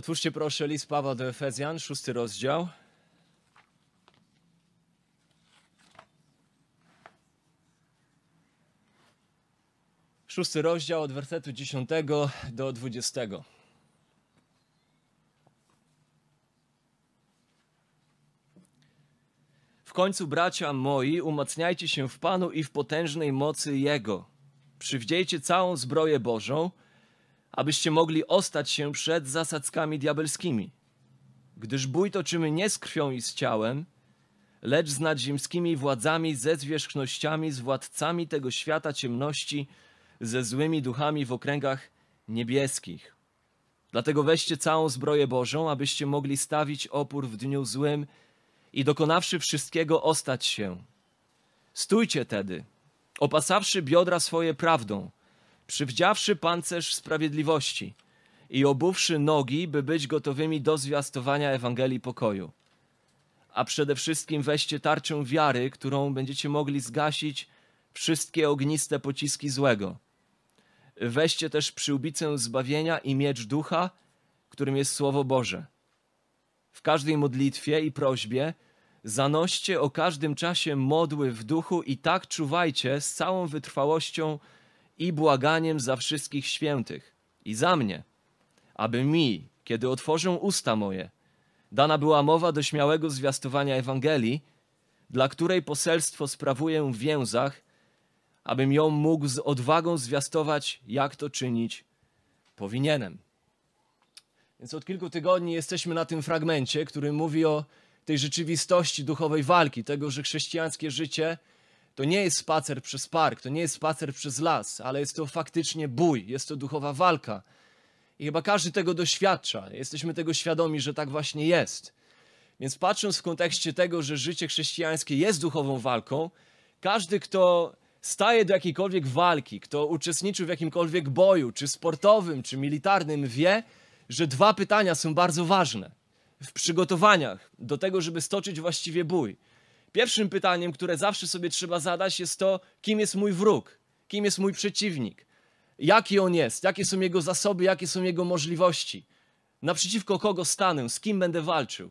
Otwórzcie proszę list Pawła do Efezjan, szósty rozdział. Szósty rozdział od wersetu 10 do 20. W końcu, bracia moi, umacniajcie się w Panu i w potężnej mocy Jego. Przywdziejcie całą zbroję Bożą, abyście mogli ostać się przed zasadzkami diabelskimi. Gdyż bój toczymy nie z krwią i z ciałem, lecz z nadziemskimi władzami, ze zwierzchnościami, z władcami tego świata ciemności, ze złymi duchami w okręgach niebieskich. Dlatego weźcie całą zbroję Bożą, abyście mogli stawić opór w dniu złym i dokonawszy wszystkiego ostać się. Stójcie tedy, opasawszy biodra swoje prawdą, przywdziawszy pancerz sprawiedliwości i obuwszy nogi, by być gotowymi do zwiastowania Ewangelii pokoju. A przede wszystkim weźcie tarczę wiary, którą będziecie mogli zgasić wszystkie ogniste pociski złego. Weźcie też przyłbicę zbawienia i miecz ducha, którym jest Słowo Boże. W każdej modlitwie i prośbie zanoście o każdym czasie modły w duchu i tak czuwajcie z całą wytrwałością i błaganiem za wszystkich świętych i za mnie, aby mi, kiedy otworzę usta moje, dana była mowa do śmiałego zwiastowania Ewangelii, dla której poselstwo sprawuję w więzach, abym ją mógł z odwagą zwiastować, jak to czynić powinienem. Więc od kilku tygodni jesteśmy na tym fragmencie, który mówi o tej rzeczywistości duchowej walki, tego, że chrześcijańskie życie to nie jest spacer przez park, to nie jest spacer przez las, ale jest to faktycznie bój, jest to duchowa walka. I chyba każdy tego doświadcza. Jesteśmy tego świadomi, że tak właśnie jest. Więc patrząc w kontekście tego, że życie chrześcijańskie jest duchową walką, każdy, kto staje do jakiejkolwiek walki, kto uczestniczył w jakimkolwiek boju, czy sportowym, czy militarnym, wie, że dwa pytania są bardzo ważne w przygotowaniach do tego, żeby stoczyć właściwie bój. Pierwszym pytaniem, które zawsze sobie trzeba zadać, jest to, kim jest mój wróg, kim jest mój przeciwnik, jaki on jest, jakie są jego zasoby, jakie są jego możliwości, naprzeciwko kogo stanę, z kim będę walczył.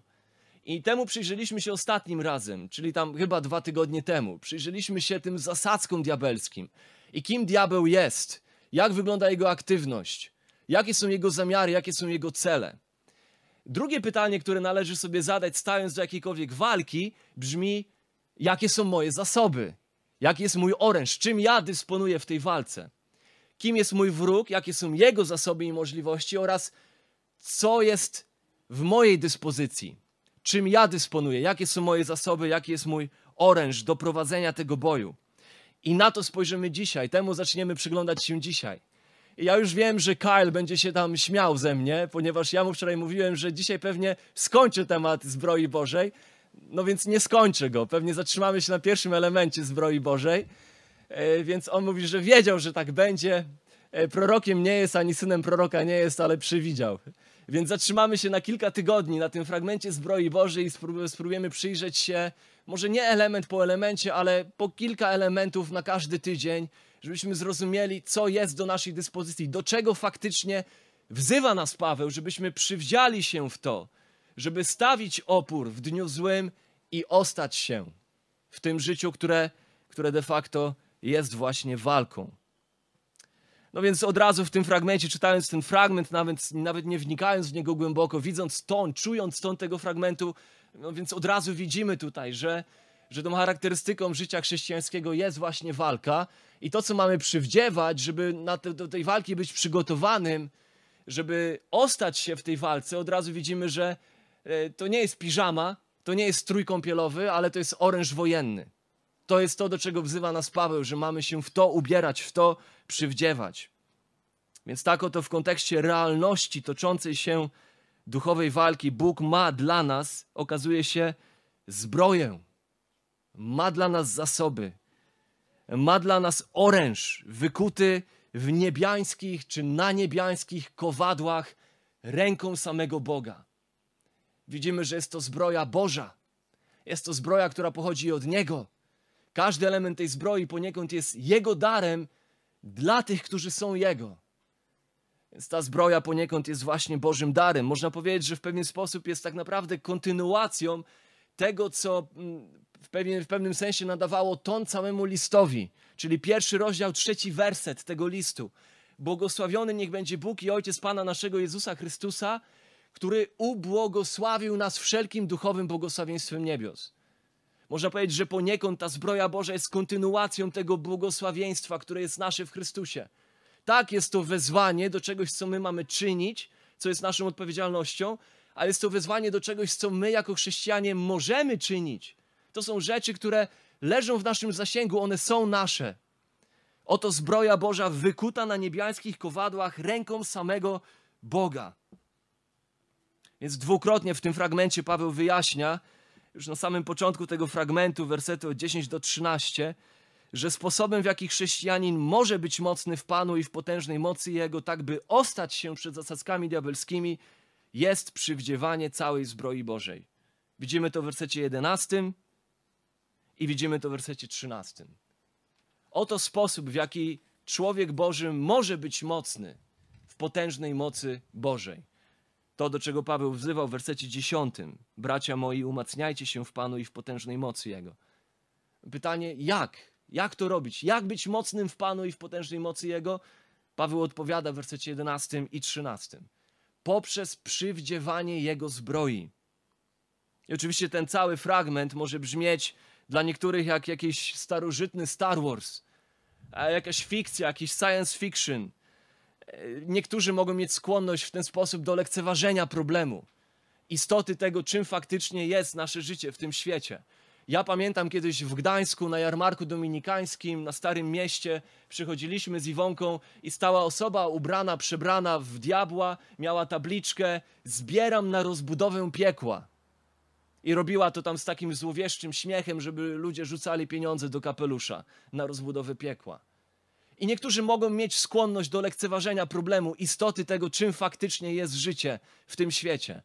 I temu przyjrzeliśmy się ostatnim razem, czyli tam chyba dwa tygodnie temu. Przyjrzeliśmy się tym zasadzkom diabelskim. I kim diabeł jest, jak wygląda jego aktywność, jakie są jego zamiary, jakie są jego cele. Drugie pytanie, które należy sobie zadać, stając do jakiejkolwiek walki, brzmi: jakie są moje zasoby? Jaki jest mój oręż? Czym ja dysponuję w tej walce? Kim jest mój wróg? Jakie są jego zasoby i możliwości? Oraz co jest w mojej dyspozycji? Czym ja dysponuję? Jakie są moje zasoby? Jaki jest mój oręż do prowadzenia tego boju? I na to spojrzymy dzisiaj. Temu zaczniemy przyglądać się dzisiaj. I ja już wiem, że Kyle będzie się tam śmiał ze mnie, ponieważ ja mu wczoraj mówiłem, że dzisiaj pewnie skończę temat zbroi Bożej. No więc nie skończę go. Pewnie zatrzymamy się na pierwszym elemencie zbroi Bożej. E, więc on mówi, że wiedział, że tak będzie. E, prorokiem nie jest, ani synem proroka nie jest, ale przewidział. Więc zatrzymamy się na kilka tygodni na tym fragmencie zbroi Bożej i spróbujemy przyjrzeć się, może nie element po elemencie, ale po kilka elementów na każdy tydzień, żebyśmy zrozumieli, co jest do naszej dyspozycji, do czego faktycznie wzywa nas Paweł, żebyśmy przywdziali się w to, żeby stawić opór w dniu złym i ostać się w tym życiu, które, które de facto jest właśnie walką. No więc od razu w tym fragmencie, czytając ten fragment, nawet, nawet nie wnikając w niego głęboko, widząc ton, czując ton tego fragmentu, no więc od razu widzimy tutaj, że, że tą charakterystyką życia chrześcijańskiego jest właśnie walka i to, co mamy przywdziewać, żeby na te, do tej walki być przygotowanym, żeby ostać się w tej walce, od razu widzimy, że e, to nie jest piżama, to nie jest strój kąpielowy, ale to jest oręż wojenny. To jest to, do czego wzywa nas Paweł, że mamy się w to ubierać, w to przywdziewać. Więc tak oto w kontekście realności toczącej się duchowej walki Bóg ma dla nas, okazuje się, zbroję. Ma dla nas zasoby. Ma dla nas oręż wykuty w niebiańskich czy na niebiańskich kowadłach ręką samego Boga. Widzimy, że jest to zbroja Boża. Jest to zbroja, która pochodzi od Niego. Każdy element tej zbroi poniekąd jest Jego darem dla tych, którzy są Jego. Więc ta zbroja poniekąd jest właśnie Bożym darem. Można powiedzieć, że w pewien sposób jest tak naprawdę kontynuacją tego, co mm, w, pewien, w pewnym sensie nadawało ton całemu listowi, czyli pierwszy rozdział, trzeci werset tego listu. Błogosławiony niech będzie Bóg i Ojciec Pana naszego Jezusa Chrystusa, który ubłogosławił nas wszelkim duchowym błogosławieństwem niebios. Można powiedzieć, że poniekąd ta zbroja Boża jest kontynuacją tego błogosławieństwa, które jest nasze w Chrystusie. Tak, jest to wezwanie do czegoś, co my mamy czynić, co jest naszą odpowiedzialnością, ale jest to wezwanie do czegoś, co my jako chrześcijanie możemy czynić. To są rzeczy, które leżą w naszym zasięgu, one są nasze. Oto zbroja Boża wykuta na niebiańskich kowadłach ręką samego Boga. Więc dwukrotnie w tym fragmencie Paweł wyjaśnia, już na samym początku tego fragmentu, wersety od 10 do 13, że sposobem, w jaki chrześcijanin może być mocny w Panu i w potężnej mocy Jego, tak by ostać się przed zasadzkami diabelskimi, jest przywdziewanie całej zbroi Bożej. Widzimy to w wersecie 11 i widzimy to w wersecie 13. Oto sposób, w jaki człowiek Boży może być mocny w potężnej mocy Bożej. To, do czego Paweł wzywał w wersecie 10. Bracia moi, umacniajcie się w Panu i w potężnej mocy Jego. Pytanie, jak? Jak to robić? Jak być mocnym w Panu i w potężnej mocy Jego? Paweł odpowiada w wersecie 11 i 13. Poprzez przywdziewanie Jego zbroi. I oczywiście ten cały fragment może brzmieć dla niektórych jak jakiś starożytny Star Wars, jakaś fikcja, jakiś science fiction. Niektórzy mogą mieć skłonność w ten sposób do lekceważenia problemu, istoty tego, czym faktycznie jest nasze życie w tym świecie. Ja pamiętam kiedyś w Gdańsku na jarmarku dominikańskim, na Starym Mieście, przychodziliśmy z Iwonką i stała osoba ubrana, przebrana w diabła, miała tabliczkę zbieram na rozbudowę piekła. I robiła to tam z takim złowieszczym śmiechem, żeby ludzie rzucali pieniądze do kapelusza na rozbudowę piekła. I niektórzy mogą mieć skłonność do lekceważenia problemu, istoty tego, czym faktycznie jest życie w tym świecie.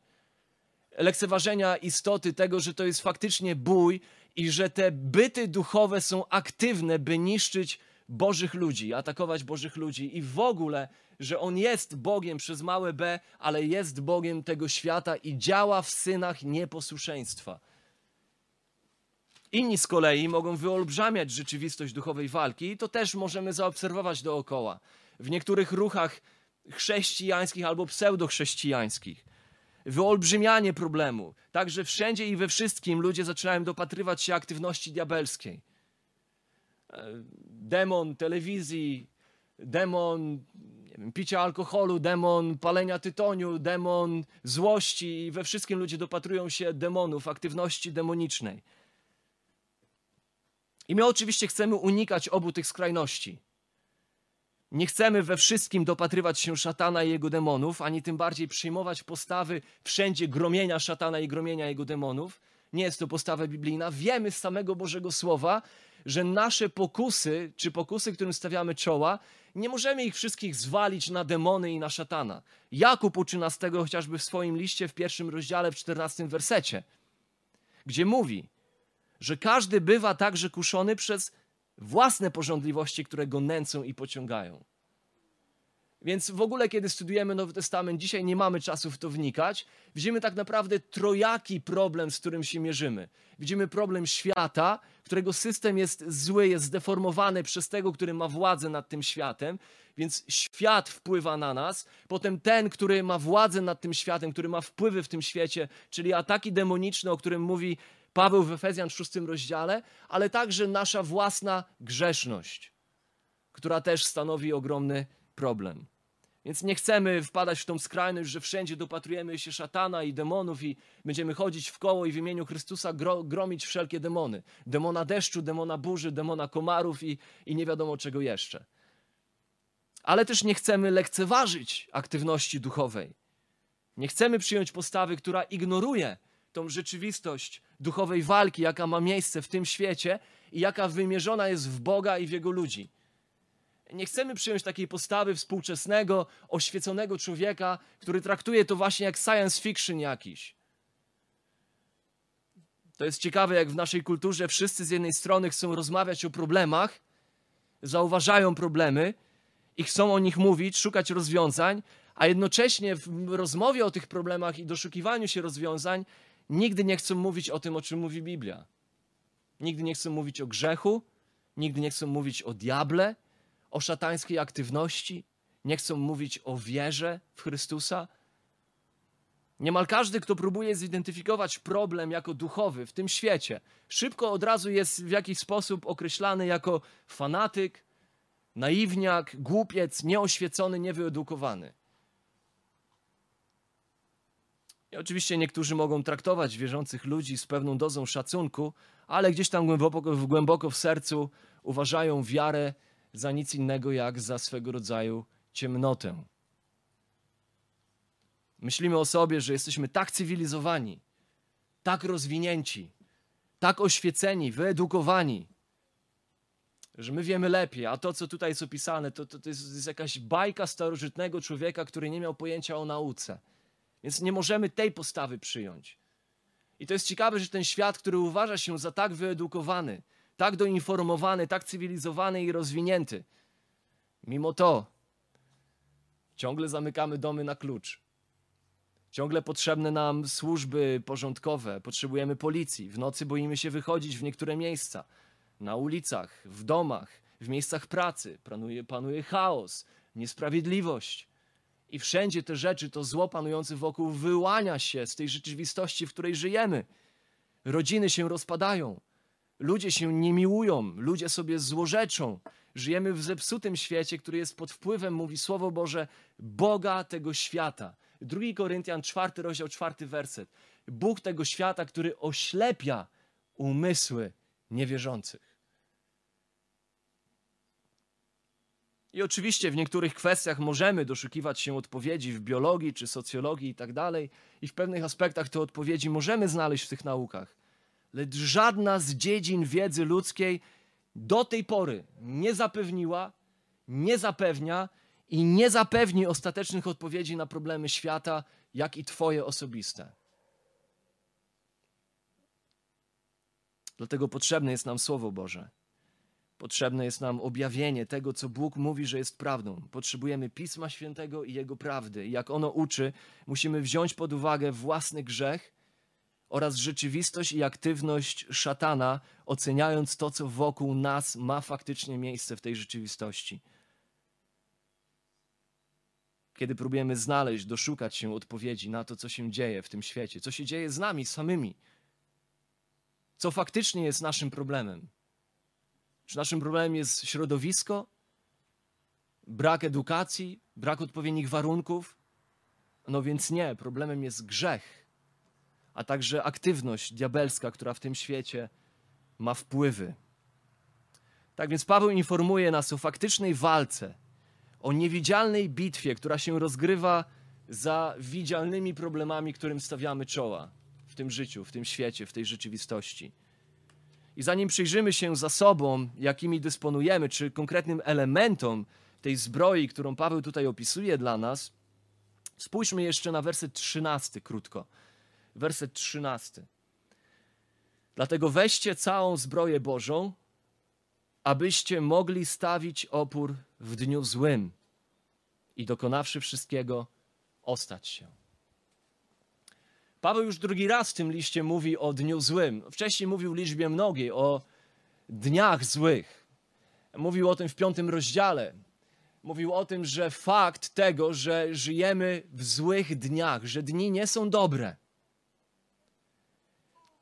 Lekceważenia istoty tego, że to jest faktycznie bój i że te byty duchowe są aktywne, by niszczyć Bożych ludzi, atakować Bożych ludzi i w ogóle, że On jest Bogiem przez małe b, ale jest Bogiem tego świata i działa w synach nieposłuszeństwa. Inni z kolei mogą wyolbrzymiać rzeczywistość duchowej walki i to też możemy zaobserwować dookoła. W niektórych ruchach chrześcijańskich albo pseudochrześcijańskich. Wyolbrzymianie problemu. Także wszędzie i we wszystkim ludzie zaczynają dopatrywać się aktywności diabelskiej. E, demon telewizji, demon wiem, picia alkoholu, demon palenia tytoniu, demon złości i we wszystkim ludzie dopatrują się demonów, aktywności demonicznej. I my oczywiście chcemy unikać obu tych skrajności. Nie chcemy we wszystkim dopatrywać się szatana i jego demonów, ani tym bardziej przyjmować postawy wszędzie gromienia szatana i gromienia jego demonów. Nie jest to postawa biblijna. Wiemy z samego Bożego Słowa, że nasze pokusy, czy pokusy, którym stawiamy czoła, nie możemy ich wszystkich zwalić na demony i na szatana. Jakub uczy nas tego chociażby w swoim liście w pierwszym rozdziale, w czternastym wersecie, gdzie mówi, że każdy bywa także kuszony przez własne porządliwości, które go nęcą i pociągają. Więc w ogóle, kiedy studujemy Nowy Testament, dzisiaj nie mamy czasu w to wnikać, widzimy tak naprawdę trojaki problem, z którym się mierzymy. Widzimy problem świata, którego system jest zły, jest zdeformowany przez tego, który ma władzę nad tym światem, więc świat wpływa na nas. Potem ten, który ma władzę nad tym światem, który ma wpływy w tym świecie, czyli ataki demoniczne, o którym mówi Paweł w Efezjan 6 rozdziale, ale także nasza własna grzeszność, która też stanowi ogromny problem. Więc nie chcemy wpadać w tą skrajność, że wszędzie dopatrujemy się szatana i demonów i będziemy chodzić w koło i w imieniu Chrystusa gro, gromić wszelkie demony. Demona deszczu, demona burzy, demona komarów i, i nie wiadomo czego jeszcze. Ale też nie chcemy lekceważyć aktywności duchowej. Nie chcemy przyjąć postawy, która ignoruje tą rzeczywistość duchowej walki, jaka ma miejsce w tym świecie i jaka wymierzona jest w Boga i w Jego ludzi. Nie chcemy przyjąć takiej postawy współczesnego, oświeconego człowieka, który traktuje to właśnie jak science fiction jakiś. To jest ciekawe, jak w naszej kulturze wszyscy z jednej strony chcą rozmawiać o problemach, zauważają problemy i chcą o nich mówić, szukać rozwiązań, a jednocześnie w rozmowie o tych problemach i doszukiwaniu się rozwiązań nigdy nie chcą mówić o tym, o czym mówi Biblia. Nigdy nie chcą mówić o grzechu, nigdy nie chcą mówić o diable, o szatańskiej aktywności, nie chcą mówić o wierze w Chrystusa. Niemal każdy, kto próbuje zidentyfikować problem jako duchowy w tym świecie, szybko od razu jest w jakiś sposób określany jako fanatyk, naiwniak, głupiec, nieoświecony, niewyedukowany. I oczywiście niektórzy mogą traktować wierzących ludzi z pewną dozą szacunku, ale gdzieś tam głęboko, głęboko w sercu uważają wiarę za nic innego jak za swego rodzaju ciemnotę. Myślimy o sobie, że jesteśmy tak cywilizowani, tak rozwinięci, tak oświeceni, wyedukowani, że my wiemy lepiej, a to, co tutaj jest opisane, to, to, to, jest, jest jakaś bajka starożytnego człowieka, który nie miał pojęcia o nauce. Więc nie możemy tej postawy przyjąć. I to jest ciekawe, że ten świat, który uważa się za tak wyedukowany, tak doinformowany, tak cywilizowany i rozwinięty, mimo to ciągle zamykamy domy na klucz. Ciągle potrzebne nam służby porządkowe, potrzebujemy policji. W nocy boimy się wychodzić w niektóre miejsca. Na ulicach, w domach, w miejscach pracy panuje, panuje chaos, niesprawiedliwość. I wszędzie te rzeczy, to zło panujące wokół wyłania się z tej rzeczywistości, w której żyjemy. Rodziny się rozpadają, ludzie się nie miłują, ludzie sobie złorzeczą. Żyjemy w zepsutym świecie, który jest pod wpływem, mówi Słowo Boże, Boga tego świata. 2 Koryntian, 4 rozdział, 4 werset. Bóg tego świata, który oślepia umysły niewierzących. I oczywiście w niektórych kwestiach możemy doszukiwać się odpowiedzi w biologii czy socjologii i tak dalej, i w pewnych aspektach te odpowiedzi możemy znaleźć w tych naukach. Lecz żadna z dziedzin wiedzy ludzkiej do tej pory nie zapewniła, nie zapewnia i nie zapewni ostatecznych odpowiedzi na problemy świata, jak i Twoje osobiste. Dlatego potrzebne jest nam Słowo Boże. Potrzebne jest nam objawienie tego, co Bóg mówi, że jest prawdą. Potrzebujemy Pisma Świętego i Jego prawdy. Jak ono uczy, musimy wziąć pod uwagę własny grzech oraz rzeczywistość i aktywność szatana, oceniając to, co wokół nas ma faktycznie miejsce w tej rzeczywistości. Kiedy próbujemy znaleźć, doszukać się odpowiedzi na to, co się dzieje w tym świecie, co się dzieje z nami samymi, co faktycznie jest naszym problemem czy naszym problemem jest środowisko, brak edukacji, brak odpowiednich warunków? No więc nie, problemem jest grzech, a także aktywność diabelska, która w tym świecie ma wpływy. Tak więc Paweł informuje nas o faktycznej walce, o niewidzialnej bitwie, która się rozgrywa za widzialnymi problemami, którym stawiamy czoła w tym życiu, w tym świecie, w tej rzeczywistości. I zanim przyjrzymy się zasobom, jakimi dysponujemy, czy konkretnym elementom tej zbroi, którą Paweł tutaj opisuje dla nas, spójrzmy jeszcze na werset 13 krótko. Werset 13. Dlatego weźcie całą zbroję Bożą, abyście mogli stawić opór w dniu złym i dokonawszy wszystkiego, ostać się. Paweł już drugi raz w tym liście mówi o dniu złym. Wcześniej mówił w liczbie mnogiej o dniach złych. Mówił o tym w piątym rozdziale. Mówił o tym, że fakt tego, że żyjemy w złych dniach, że dni nie są dobre,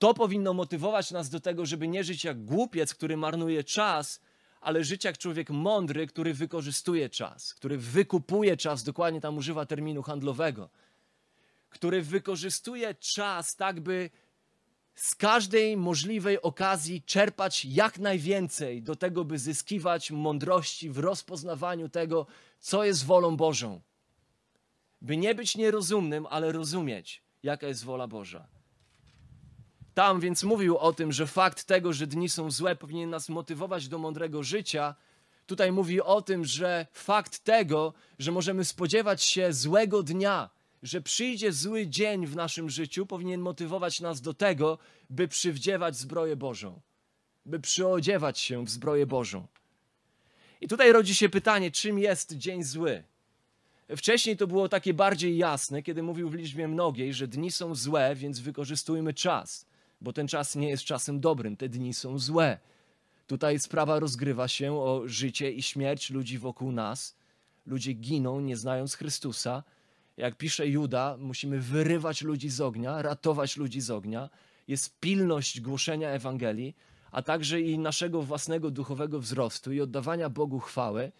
to powinno motywować nas do tego, żeby nie żyć jak głupiec, który marnuje czas, ale żyć jak człowiek mądry, który wykorzystuje czas, który wykupuje czas, dokładnie tam używa terminu handlowego który wykorzystuje czas tak, by z każdej możliwej okazji czerpać jak najwięcej do tego, by zyskiwać mądrości w rozpoznawaniu tego, co jest wolą Bożą. By nie być nierozumnym, ale rozumieć, jaka jest wola Boża. Tam więc mówił o tym, że fakt tego, że dni są złe, powinien nas motywować do mądrego życia. Tutaj mówi o tym, że fakt tego, że możemy spodziewać się złego dnia, że przyjdzie zły dzień w naszym życiu, powinien motywować nas do tego, by przywdziewać zbroję Bożą, by przyodziewać się w zbroję Bożą. I tutaj rodzi się pytanie, czym jest dzień zły? Wcześniej to było takie bardziej jasne, kiedy mówił w liczbie mnogiej, że dni są złe, więc wykorzystujmy czas, bo ten czas nie jest czasem dobrym, te dni są złe. Tutaj sprawa rozgrywa się o życie i śmierć ludzi wokół nas. Ludzie giną, nie znając Chrystusa. Jak pisze Juda, musimy wyrywać ludzi z ognia, ratować ludzi z ognia. Jest pilność głoszenia Ewangelii, a także i naszego własnego duchowego wzrostu i oddawania Bogu chwały.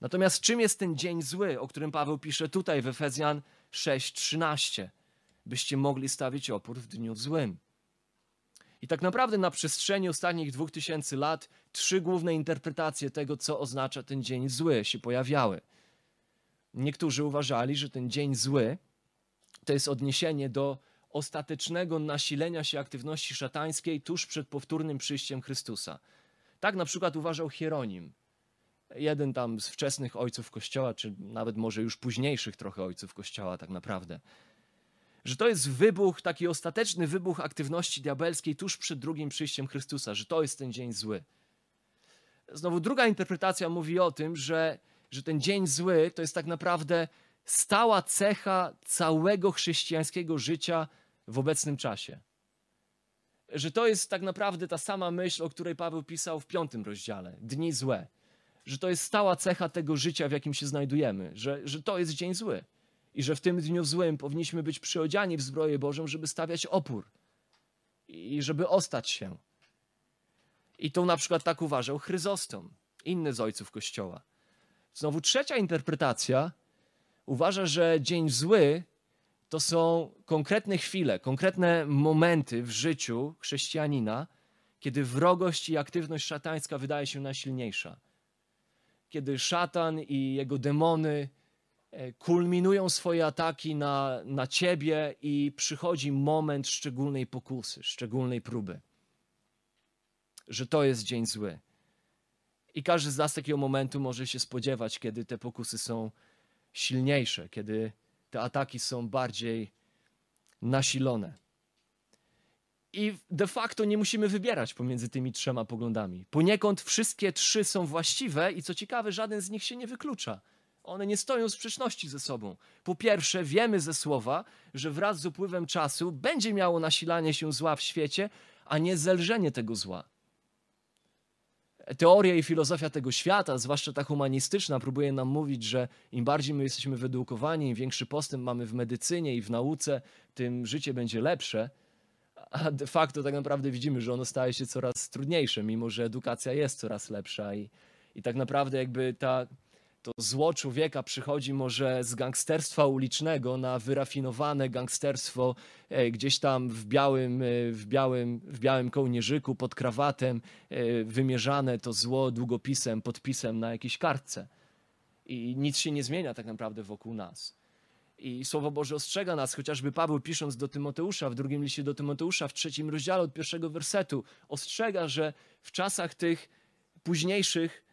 Natomiast czym jest ten dzień zły, o którym Paweł pisze tutaj w Efezjan 6:13? Byście mogli stawić opór w dniu złym. I tak naprawdę na przestrzeni ostatnich dwóch tysięcy lat trzy główne interpretacje tego, co oznacza ten dzień zły, się pojawiały. Niektórzy uważali, że ten dzień zły to jest odniesienie do ostatecznego nasilenia się aktywności szatańskiej tuż przed powtórnym przyjściem Chrystusa. Tak na przykład uważał Hieronim, jeden tam z wczesnych ojców Kościoła, czy nawet może już późniejszych trochę ojców Kościoła tak naprawdę. Że to jest wybuch, taki ostateczny wybuch aktywności diabelskiej tuż przed drugim przyjściem Chrystusa, że to jest ten dzień zły. Znowu druga interpretacja mówi o tym, że, że ten dzień zły to jest tak naprawdę stała cecha całego chrześcijańskiego życia w obecnym czasie. Że to jest tak naprawdę ta sama myśl, o której Paweł pisał w piątym rozdziale dni złe. Że to jest stała cecha tego życia, w jakim się znajdujemy, że, że to jest dzień zły i że w tym dniu złym powinniśmy być przyodziani w zbroję Bożą, żeby stawiać opór i żeby ostać się. I to na przykład tak uważał Chryzostom, inny z ojców Kościoła. Znowu trzecia interpretacja uważa, że dzień zły to są konkretne chwile, konkretne momenty w życiu chrześcijanina, kiedy wrogość i aktywność szatańska wydaje się najsilniejsza. Kiedy szatan i jego demony kulminują swoje ataki na, na ciebie i przychodzi moment szczególnej pokusy, szczególnej próby. Że to jest dzień zły. I każdy z nas takiego momentu może się spodziewać, kiedy te pokusy są silniejsze, kiedy te ataki są bardziej nasilone. I de facto nie musimy wybierać pomiędzy tymi trzema poglądami. Poniekąd wszystkie trzy są właściwe i co ciekawe, żaden z nich się nie wyklucza. One nie stoją w sprzeczności ze sobą. Po pierwsze, wiemy ze słowa, że wraz z upływem czasu będzie miało nasilanie się zła w świecie, a nie zelżenie tego zła teoria i filozofia tego świata, zwłaszcza ta humanistyczna, próbuje nam mówić, że im bardziej my jesteśmy wyedukowani, im większy postęp mamy w medycynie i w nauce, tym życie będzie lepsze. A de facto tak naprawdę widzimy, że ono staje się coraz trudniejsze, mimo że edukacja jest coraz lepsza i, i tak naprawdę jakby ta to zło człowieka przychodzi może z gangsterstwa ulicznego na wyrafinowane gangsterstwo e, gdzieś tam w białym, e, w, białym, w białym kołnierzyku pod krawatem, e, wymierzane to zło długopisem, podpisem na jakiejś kartce. I nic się nie zmienia tak naprawdę wokół nas. I Słowo Boże ostrzega nas, chociażby Paweł pisząc do Tymoteusza, w drugim liście do Tymoteusza, w trzecim rozdziale od pierwszego wersetu, ostrzega, że w czasach tych późniejszych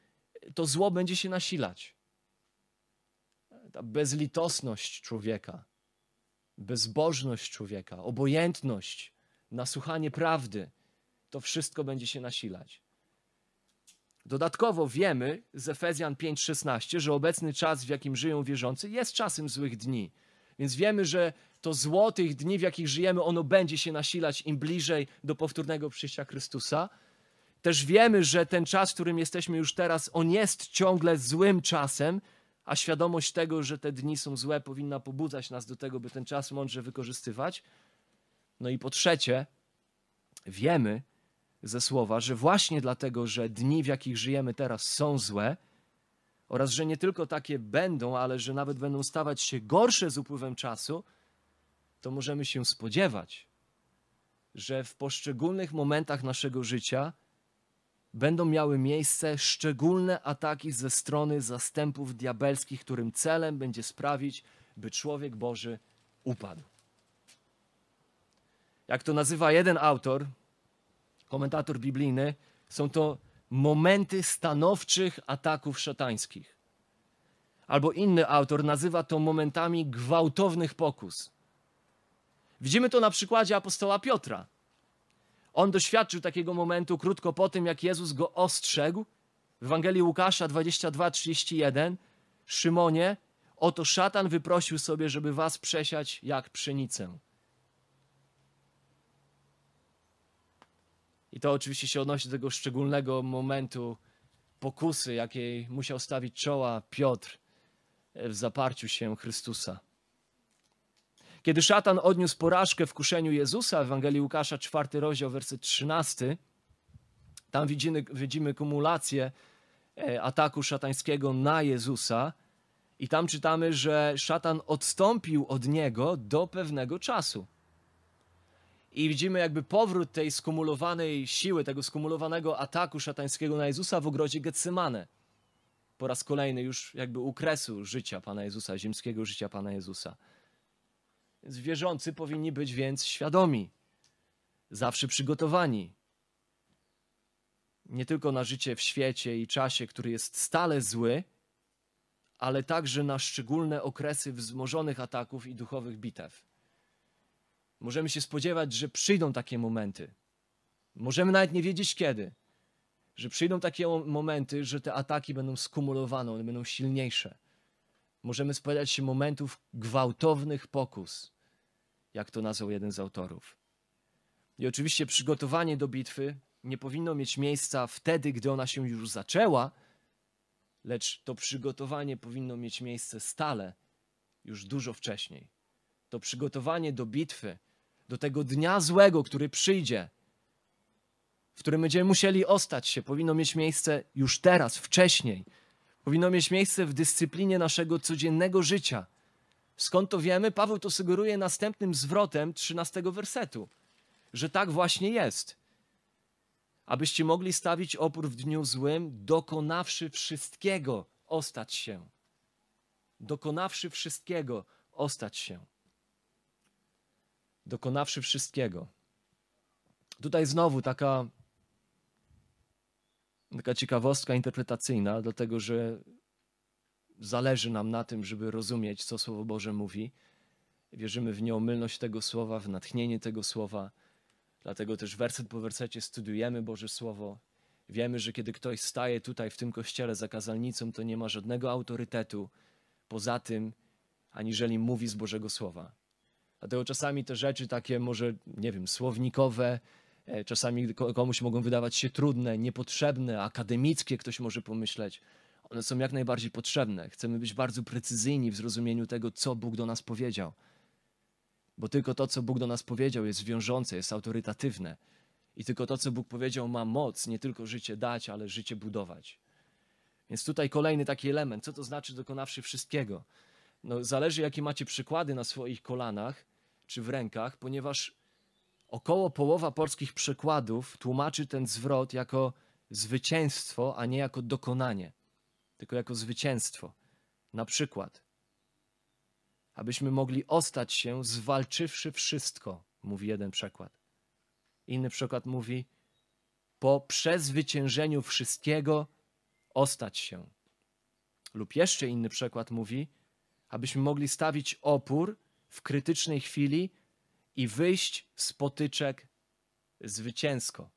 to zło będzie się nasilać ta bezlitosność człowieka, bezbożność człowieka, obojętność, nasłuchanie prawdy, to wszystko będzie się nasilać. Dodatkowo wiemy z Efezjan 5:16, że obecny czas, w jakim żyją wierzący, jest czasem złych dni. Więc wiemy, że to zło tych dni, w jakich żyjemy, ono będzie się nasilać im bliżej do powtórnego przyjścia Chrystusa. Też wiemy, że ten czas, w którym jesteśmy już teraz, on jest ciągle złym czasem, a świadomość tego, że te dni są złe, powinna pobudzać nas do tego, by ten czas mądrze wykorzystywać. No i po trzecie, wiemy ze słowa, że właśnie dlatego, że dni, w jakich żyjemy teraz, są złe, oraz że nie tylko takie będą, ale że nawet będą stawać się gorsze z upływem czasu, to możemy się spodziewać, że w poszczególnych momentach naszego życia będą miały miejsce szczególne ataki ze strony zastępów diabelskich, którym celem będzie sprawić, by człowiek Boży upadł. Jak to nazywa jeden autor, komentator biblijny, są to momenty stanowczych ataków szatańskich. Albo inny autor nazywa to momentami gwałtownych pokus. Widzimy to na przykładzie apostoła Piotra on doświadczył takiego momentu krótko po tym, jak Jezus go ostrzegł W Ewangelii Łukasza 22:31 Szymonie, oto szatan wyprosił sobie, żeby was przesiać jak pszenicę. I to oczywiście się odnosi do tego szczególnego momentu pokusy, jakiej musiał stawić czoła Piotr w zaparciu się Chrystusa. Kiedy szatan odniósł porażkę w kuszeniu Jezusa, Ewangelii Łukasza, 4 rozdział, werset 13, tam widzimy, widzimy kumulację e, ataku szatańskiego na Jezusa. I tam czytamy, że szatan odstąpił od niego do pewnego czasu. I widzimy jakby powrót tej skumulowanej siły, tego skumulowanego ataku szatańskiego na Jezusa w ogrodzie Getsemane. Po raz kolejny już jakby u kresu życia Pana Jezusa, ziemskiego życia Pana Jezusa. Więc wierzący powinni być więc świadomi, zawsze przygotowani. Nie tylko na życie w świecie i czasie, który jest stale zły, ale także na szczególne okresy wzmożonych ataków i duchowych bitew. Możemy się spodziewać, że przyjdą takie momenty. Możemy nawet nie wiedzieć kiedy. Że przyjdą takie momenty, że te ataki będą skumulowane, one będą silniejsze. Możemy spodziewać się momentów gwałtownych pokus, jak to nazwał jeden z autorów. I oczywiście przygotowanie do bitwy nie powinno mieć miejsca wtedy, gdy ona się już zaczęła, lecz to przygotowanie powinno mieć miejsce stale, już dużo wcześniej. To przygotowanie do bitwy, do tego dnia złego, który przyjdzie, w którym będziemy musieli ostać się, powinno mieć miejsce już teraz, wcześniej. Powinno mieć miejsce w dyscyplinie naszego codziennego życia. Skąd to wiemy? Paweł to sugeruje następnym zwrotem 13 wersetu, że tak właśnie jest abyście mogli stawić opór w dniu złym, dokonawszy wszystkiego, ostać się. Dokonawszy wszystkiego, ostać się. Dokonawszy wszystkiego. Tutaj znowu taka, taka ciekawostka interpretacyjna, dlatego że zależy nam na tym, żeby rozumieć, co Słowo Boże mówi. Wierzymy w nieomylność tego słowa, w natchnienie tego słowa Dlatego też werset po wersecie studujemy Boże Słowo. Wiemy, że kiedy ktoś staje tutaj w tym kościele za kazalnicą, to nie ma żadnego autorytetu poza tym, aniżeli mówi z Bożego Słowa. Dlatego czasami te rzeczy takie może, nie wiem, słownikowe, e, czasami komuś mogą wydawać się trudne, niepotrzebne, akademickie, ktoś może pomyśleć. One są jak najbardziej potrzebne. Chcemy być bardzo precyzyjni w zrozumieniu tego, co Bóg do nas powiedział bo tylko to, co Bóg do nas powiedział, jest wiążące, jest autorytatywne. I tylko to, co Bóg powiedział, ma moc nie tylko życie dać, ale życie budować. Więc tutaj kolejny taki element. Co to znaczy dokonawszy wszystkiego? No, zależy, jakie macie przykłady na swoich kolanach czy w rękach, ponieważ około połowa polskich przykładów tłumaczy ten zwrot jako zwycięstwo, a nie jako dokonanie, tylko jako zwycięstwo. Na przykład, abyśmy mogli ostać się, zwalczywszy wszystko, mówi jeden przykład. Inny przykład mówi, po przezwyciężeniu wszystkiego ostać się. Lub jeszcze inny przykład mówi, abyśmy mogli stawić opór w krytycznej chwili i wyjść z potyczek zwycięsko.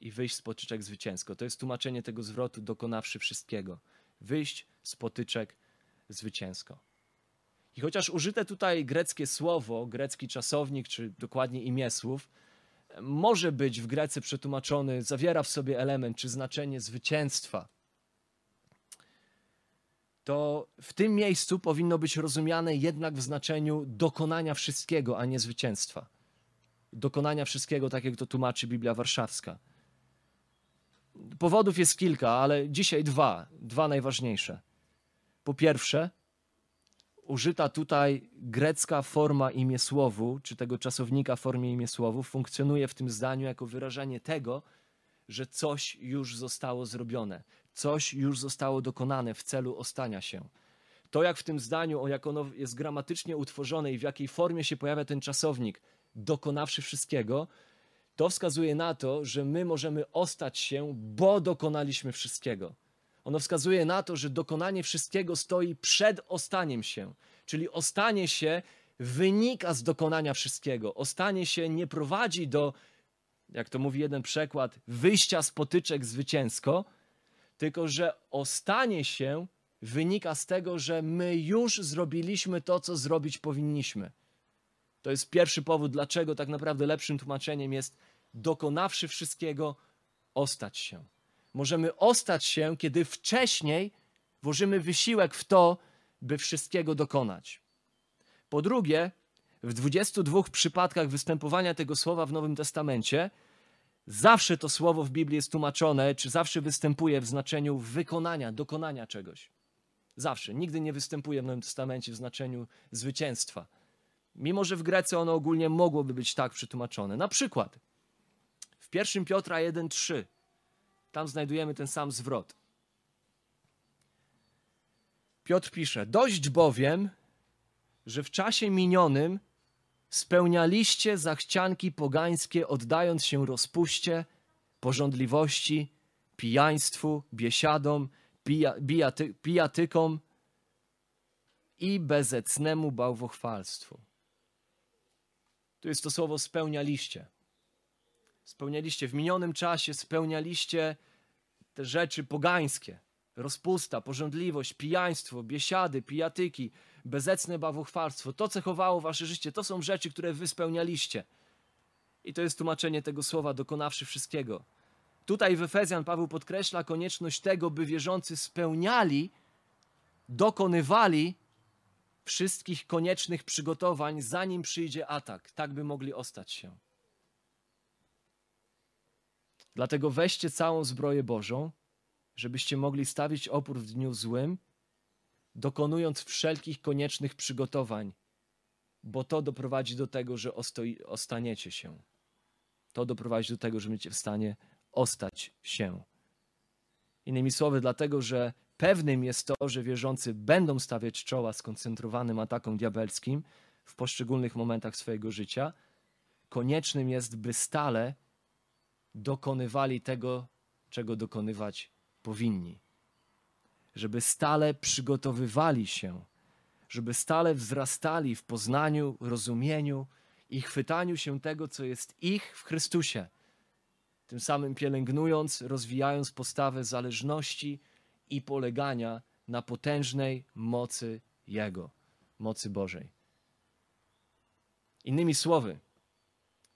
I wyjść z potyczek zwycięsko. To jest tłumaczenie tego zwrotu, dokonawszy wszystkiego. Wyjść z potyczek zwycięsko. I chociaż użyte tutaj greckie słowo, grecki czasownik, czy dokładnie imię słów, może być w Grece przetłumaczony, zawiera w sobie element czy znaczenie zwycięstwa, to w tym miejscu powinno być rozumiane jednak w znaczeniu dokonania wszystkiego, a nie zwycięstwa. Dokonania wszystkiego, tak jak to tłumaczy Biblia Warszawska. Powodów jest kilka, ale dzisiaj dwa, dwa najważniejsze. Po pierwsze, użyta tutaj grecka forma imię słowu, czy tego czasownika w formie imię słowu, funkcjonuje w tym zdaniu jako wyrażenie tego, że coś już zostało zrobione, coś już zostało dokonane w celu ostania się. To, jak w tym zdaniu, jak ono jest gramatycznie utworzone i w jakiej formie się pojawia ten czasownik, dokonawszy wszystkiego, to wskazuje na to, że my możemy ostać się, bo dokonaliśmy wszystkiego. Ono wskazuje na to, że dokonanie wszystkiego stoi przed ostaniem się, czyli ostanie się wynika z dokonania wszystkiego. Ostanie się nie prowadzi do, jak to mówi jeden przekład, wyjścia z potyczek zwycięsko, tylko że ostanie się wynika z tego, że my już zrobiliśmy to, co zrobić powinniśmy. To jest pierwszy powód, dlaczego tak naprawdę lepszym tłumaczeniem jest dokonawszy wszystkiego, ostać się. Możemy ostać się, kiedy wcześniej włożymy wysiłek w to, by wszystkiego dokonać. Po drugie, w 22 przypadkach występowania tego słowa w Nowym Testamencie, zawsze to słowo w Biblii jest tłumaczone, czy zawsze występuje w znaczeniu wykonania, dokonania czegoś. Zawsze. Nigdy nie występuje w Nowym Testamencie w znaczeniu zwycięstwa. Mimo, że w Grece ono ogólnie mogłoby być tak przetłumaczone. Na przykład w 1 Piotra 1,3 tam znajdujemy ten sam zwrot. Piotr pisze: Dość bowiem, że w czasie minionym spełnialiście zachcianki pogańskie, oddając się rozpuście, porządliwości, pijaństwu, biesiadom, pija, bijaty, pijatykom i bezecnemu bałwochwalstwu. Tu jest to słowo spełnialiście. Spełnialiście w minionym czasie, spełnialiście te rzeczy pogańskie. Rozpusta, porządliwość, pijaństwo, biesiady, pijatyki, bezecne bawuchwalstwo. To cechowało wasze życie. To są rzeczy, które wy spełnialiście. I to jest tłumaczenie tego słowa, dokonawszy wszystkiego. Tutaj w Efezjan Paweł podkreśla konieczność tego, by wierzący spełniali, dokonywali wszystkich koniecznych przygotowań, zanim przyjdzie atak, tak by mogli ostać się. Dlatego weźcie całą zbroję Bożą, żebyście mogli stawić opór w dniu złym, dokonując wszelkich koniecznych przygotowań, bo to doprowadzi do tego, że ostoi, ostaniecie się. To doprowadzi do tego, że będziecie w stanie ostać się. Innymi słowy, dlatego, że pewnym jest to, że wierzący będą stawiać czoła skoncentrowanym atakom diabelskim w poszczególnych momentach swojego życia, koniecznym jest, by stale dokonywali tego, czego dokonywać powinni. Żeby stale przygotowywali się, żeby stale wzrastali w poznaniu, rozumieniu i chwytaniu się tego, co jest ich w Chrystusie. Tym samym pielęgnując, rozwijając postawę zależności i polegania na potężnej mocy Jego, mocy Bożej. Innymi słowy,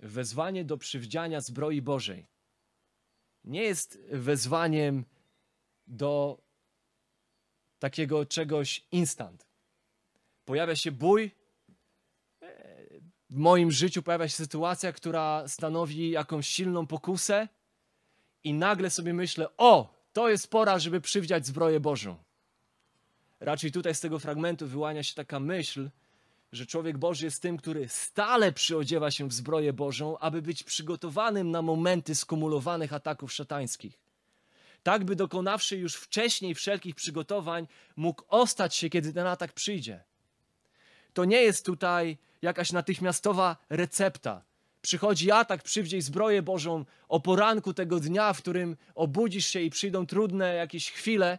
wezwanie do przywdziania zbroi Bożej nie jest wezwaniem do takiego czegoś instant. Pojawia się bój, w moim życiu pojawia się sytuacja, która stanowi jakąś silną pokusę, i nagle sobie myślę: O, to jest pora, żeby przywdziać zbroję Bożą. Raczej tutaj z tego fragmentu wyłania się taka myśl, że człowiek Boży jest tym, który stale przyodziewa się w zbroję Bożą, aby być przygotowanym na momenty skumulowanych ataków szatańskich. Tak, by dokonawszy już wcześniej wszelkich przygotowań, mógł ostać się, kiedy ten atak przyjdzie. To nie jest tutaj jakaś natychmiastowa recepta. Przychodzi atak, przywdziej zbroję Bożą o poranku tego dnia, w którym obudzisz się i przyjdą trudne jakieś chwile.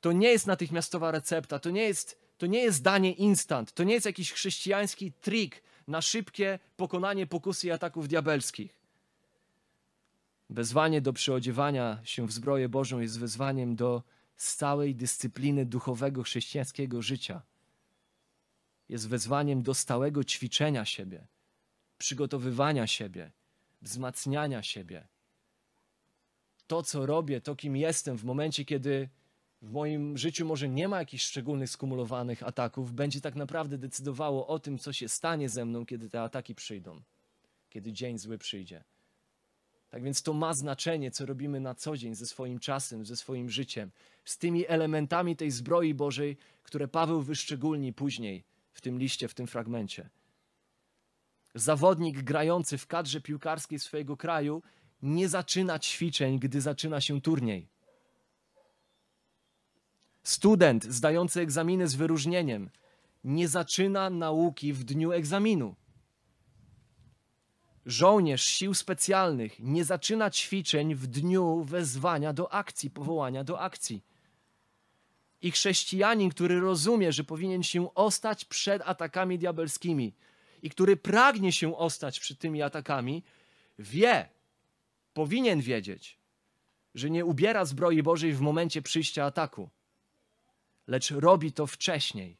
To nie jest natychmiastowa recepta, to nie jest to nie jest danie instant, to nie jest jakiś chrześcijański trik na szybkie pokonanie pokusy i ataków diabelskich. Wezwanie do przyodziewania się w zbroję Bożą jest wezwaniem do stałej dyscypliny duchowego chrześcijańskiego życia. Jest wezwaniem do stałego ćwiczenia siebie, przygotowywania siebie, wzmacniania siebie. To, co robię, to, kim jestem w momencie, kiedy w moim życiu może nie ma jakichś szczególnych skumulowanych ataków, będzie tak naprawdę decydowało o tym, co się stanie ze mną, kiedy te ataki przyjdą, kiedy dzień zły przyjdzie. Tak więc to ma znaczenie, co robimy na co dzień ze swoim czasem, ze swoim życiem, z tymi elementami tej zbroi Bożej, które Paweł wyszczególni później w tym liście, w tym fragmencie. Zawodnik grający w kadrze piłkarskiej swojego kraju nie zaczyna ćwiczeń, gdy zaczyna się turniej. Student zdający egzaminy z wyróżnieniem nie zaczyna nauki w dniu egzaminu. Żołnierz sił specjalnych nie zaczyna ćwiczeń w dniu wezwania do akcji, powołania do akcji. I chrześcijanin, który rozumie, że powinien się ostać przed atakami diabelskimi i który pragnie się ostać przed tymi atakami, wie, powinien wiedzieć, że nie ubiera zbroi Bożej w momencie przyjścia ataku, lecz robi to wcześniej.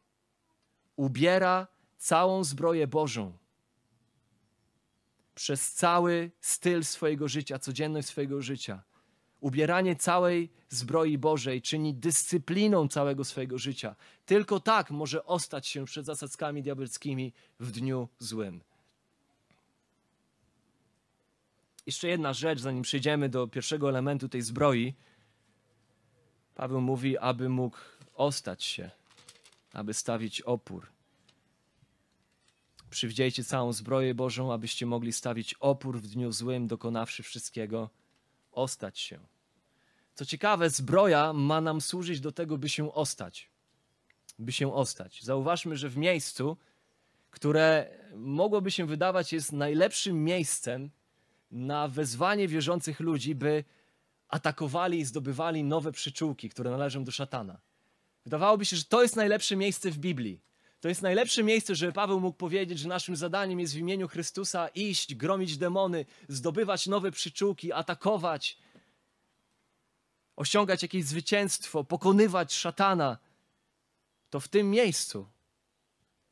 Ubiera całą zbroję Bożą przez cały styl swojego życia, codzienność swojego życia. Ubieranie całej zbroi Bożej czyni dyscypliną całego swojego życia. Tylko tak może ostać się przed zasadzkami diabelskimi w dniu złym. Jeszcze jedna rzecz, zanim przejdziemy do pierwszego elementu tej zbroi. Paweł mówi, aby mógł ostać się, aby stawić opór. Przywdziejcie całą zbroję Bożą, abyście mogli stawić opór w dniu złym, dokonawszy wszystkiego, ostać się. Co ciekawe, zbroja ma nam służyć do tego, by się ostać. By się ostać. Zauważmy, że w miejscu, które mogłoby się wydawać jest najlepszym miejscem na wezwanie wierzących ludzi, by atakowali i zdobywali nowe przyczółki, które należą do szatana. Wydawałoby się, że to jest najlepsze miejsce w Biblii. To jest najlepsze miejsce, żeby Paweł mógł powiedzieć, że naszym zadaniem jest w imieniu Chrystusa iść, gromić demony, zdobywać nowe przyczółki, atakować, osiągać jakieś zwycięstwo, pokonywać szatana. To w tym miejscu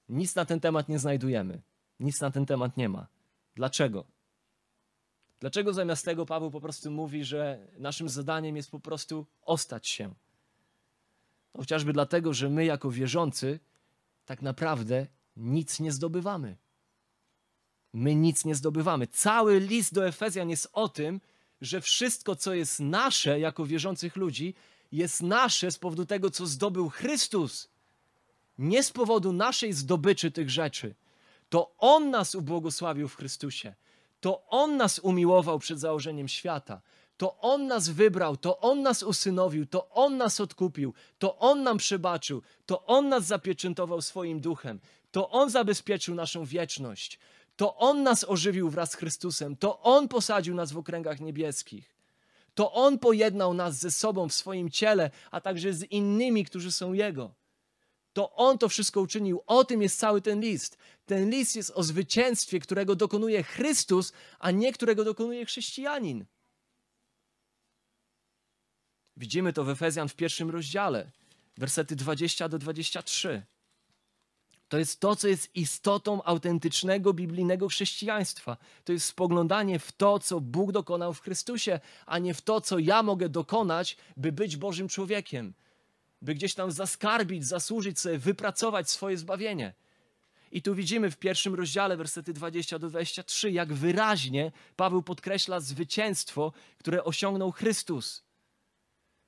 nic na ten temat nie znajdujemy. Nic na ten temat nie ma. Dlaczego? Dlaczego zamiast tego Paweł po prostu mówi, że naszym zadaniem jest po prostu ostać się? No, chociażby dlatego, że my jako wierzący tak naprawdę nic nie zdobywamy. My nic nie zdobywamy. Cały list do Efezjan jest o tym, że wszystko, co jest nasze jako wierzących ludzi, jest nasze z powodu tego, co zdobył Chrystus. Nie z powodu naszej zdobyczy tych rzeczy. To On nas ubłogosławił w Chrystusie. To On nas umiłował przed założeniem świata. To On nas wybrał, to On nas usynowił, to On nas odkupił, to On nam przebaczył, to On nas zapieczętował swoim duchem, to On zabezpieczył naszą wieczność, to On nas ożywił wraz z Chrystusem, to On posadził nas w okręgach niebieskich. To On pojednał nas ze sobą w swoim ciele, a także z innymi, którzy są Jego. To On to wszystko uczynił. O tym jest cały ten list. Ten list jest o zwycięstwie, którego dokonuje Chrystus, a nie którego dokonuje chrześcijanin. Widzimy to w Efezjan w pierwszym rozdziale, wersety 20 do 23. To jest to, co jest istotą autentycznego biblijnego chrześcijaństwa. To jest spoglądanie w to, co Bóg dokonał w Chrystusie, a nie w to, co ja mogę dokonać, by być Bożym człowiekiem, by gdzieś tam zaskarbić, zasłużyć sobie, wypracować swoje zbawienie. I tu widzimy w pierwszym rozdziale, wersety 20 do 23, jak wyraźnie Paweł podkreśla zwycięstwo, które osiągnął Chrystus.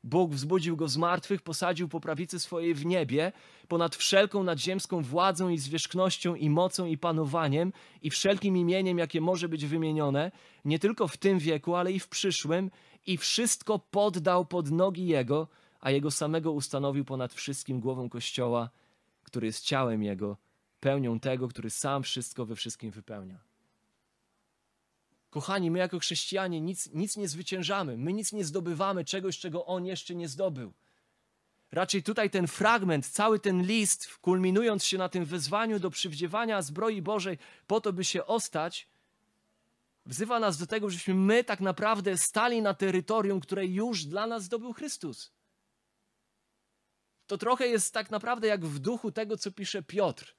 Bóg wzbudził go z martwych, posadził po prawicy swojej w niebie, ponad wszelką nadziemską władzą i zwierzchnością i mocą i panowaniem i wszelkim imieniem, jakie może być wymienione, nie tylko w tym wieku, ale i w przyszłym, i wszystko poddał pod nogi Jego, a Jego samego ustanowił ponad wszystkim głową Kościoła, który jest ciałem Jego, pełnią tego, który sam wszystko we wszystkim wypełnia. Kochani, my jako chrześcijanie nic, nic nie zwyciężamy, my nic nie zdobywamy czegoś, czego On jeszcze nie zdobył. Raczej tutaj ten fragment, cały ten list, kulminując się na tym wezwaniu do przywdziewania zbroi Bożej, po to, by się ostać, wzywa nas do tego, żebyśmy my tak naprawdę stali na terytorium, które już dla nas zdobył Chrystus. To trochę jest tak naprawdę jak w duchu tego, co pisze Piotr.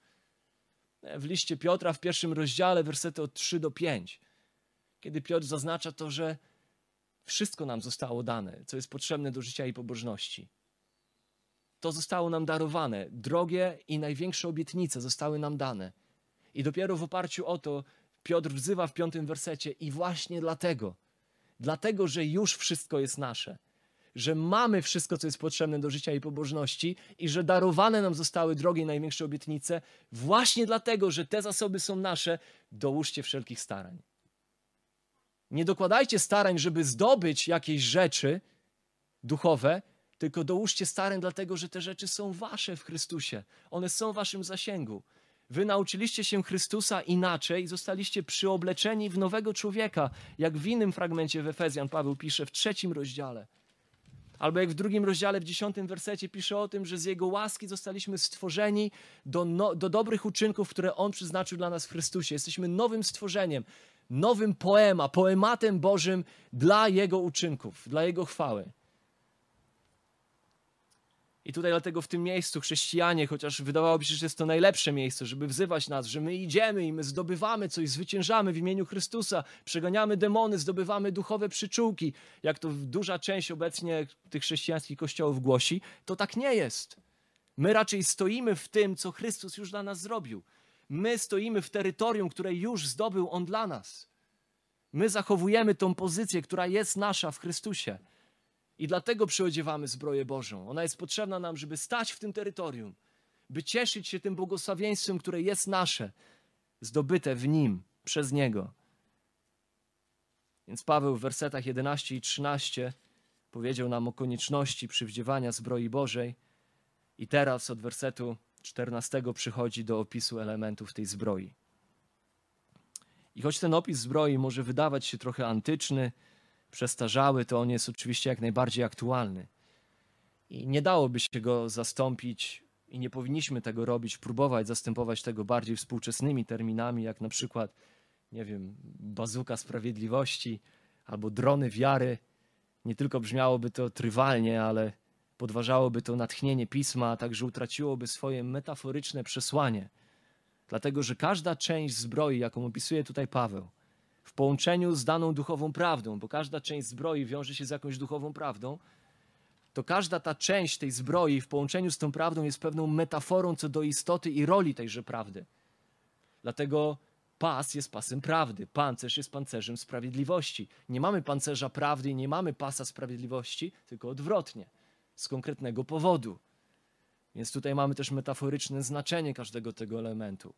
W liście Piotra w pierwszym rozdziale, wersety od 3 do 5 kiedy Piotr zaznacza to, że wszystko nam zostało dane, co jest potrzebne do życia i pobożności. To zostało nam darowane. Drogie i największe obietnice zostały nam dane. I dopiero w oparciu o to Piotr wzywa w piątym wersecie i właśnie dlatego, dlatego, że już wszystko jest nasze, że mamy wszystko, co jest potrzebne do życia i pobożności i że darowane nam zostały drogie i największe obietnice, właśnie dlatego, że te zasoby są nasze, dołóżcie wszelkich starań. Nie dokładajcie starań, żeby zdobyć jakieś rzeczy duchowe, tylko dołóżcie starań, dlatego że te rzeczy są wasze w Chrystusie. One są w waszym zasięgu. Wy nauczyliście się Chrystusa inaczej zostaliście przyobleczeni w nowego człowieka, jak w innym fragmencie w Efezjan Paweł pisze w trzecim rozdziale. Albo jak w drugim rozdziale, w dziesiątym wersecie pisze o tym, że z Jego łaski zostaliśmy stworzeni do, no, do dobrych uczynków, które On przeznaczył dla nas w Chrystusie. Jesteśmy nowym stworzeniem. Nowym poema, poematem Bożym dla Jego uczynków, dla Jego chwały. I tutaj dlatego w tym miejscu chrześcijanie, chociaż wydawałoby się, że jest to najlepsze miejsce, żeby wzywać nas, że my idziemy i my zdobywamy coś, zwyciężamy w imieniu Chrystusa, przeganiamy demony, zdobywamy duchowe przyczółki, jak to duża część obecnie tych chrześcijańskich kościołów głosi, to tak nie jest. My raczej stoimy w tym, co Chrystus już dla nas zrobił. My stoimy w terytorium, które już zdobył On dla nas. My zachowujemy tą pozycję, która jest nasza w Chrystusie. I dlatego przyodziewamy zbroję Bożą. Ona jest potrzebna nam, żeby stać w tym terytorium, by cieszyć się tym błogosławieństwem, które jest nasze, zdobyte w Nim, przez Niego. Więc Paweł w wersetach 11 i 13 powiedział nam o konieczności przywdziewania zbroi Bożej. I teraz od wersetu 14 przychodzi do opisu elementów tej zbroi. I choć ten opis zbroi może wydawać się trochę antyczny, przestarzały, to on jest oczywiście jak najbardziej aktualny. I nie dałoby się go zastąpić, i nie powinniśmy tego robić, próbować zastępować tego bardziej współczesnymi terminami, jak na przykład, nie wiem, bazuka sprawiedliwości albo drony wiary. Nie tylko brzmiałoby to trywalnie, ale podważałoby to natchnienie pisma, a także utraciłoby swoje metaforyczne przesłanie. Dlatego, że każda część zbroi, jaką opisuje tutaj Paweł, w połączeniu z daną duchową prawdą, bo każda część zbroi wiąże się z jakąś duchową prawdą, to każda ta część tej zbroi w połączeniu z tą prawdą jest pewną metaforą co do istoty i roli tejże prawdy. Dlatego pas jest pasem prawdy, pancerz jest pancerzem sprawiedliwości. Nie mamy pancerza prawdy i nie mamy pasa sprawiedliwości, tylko odwrotnie, z konkretnego powodu. Więc tutaj mamy też metaforyczne znaczenie każdego tego elementu.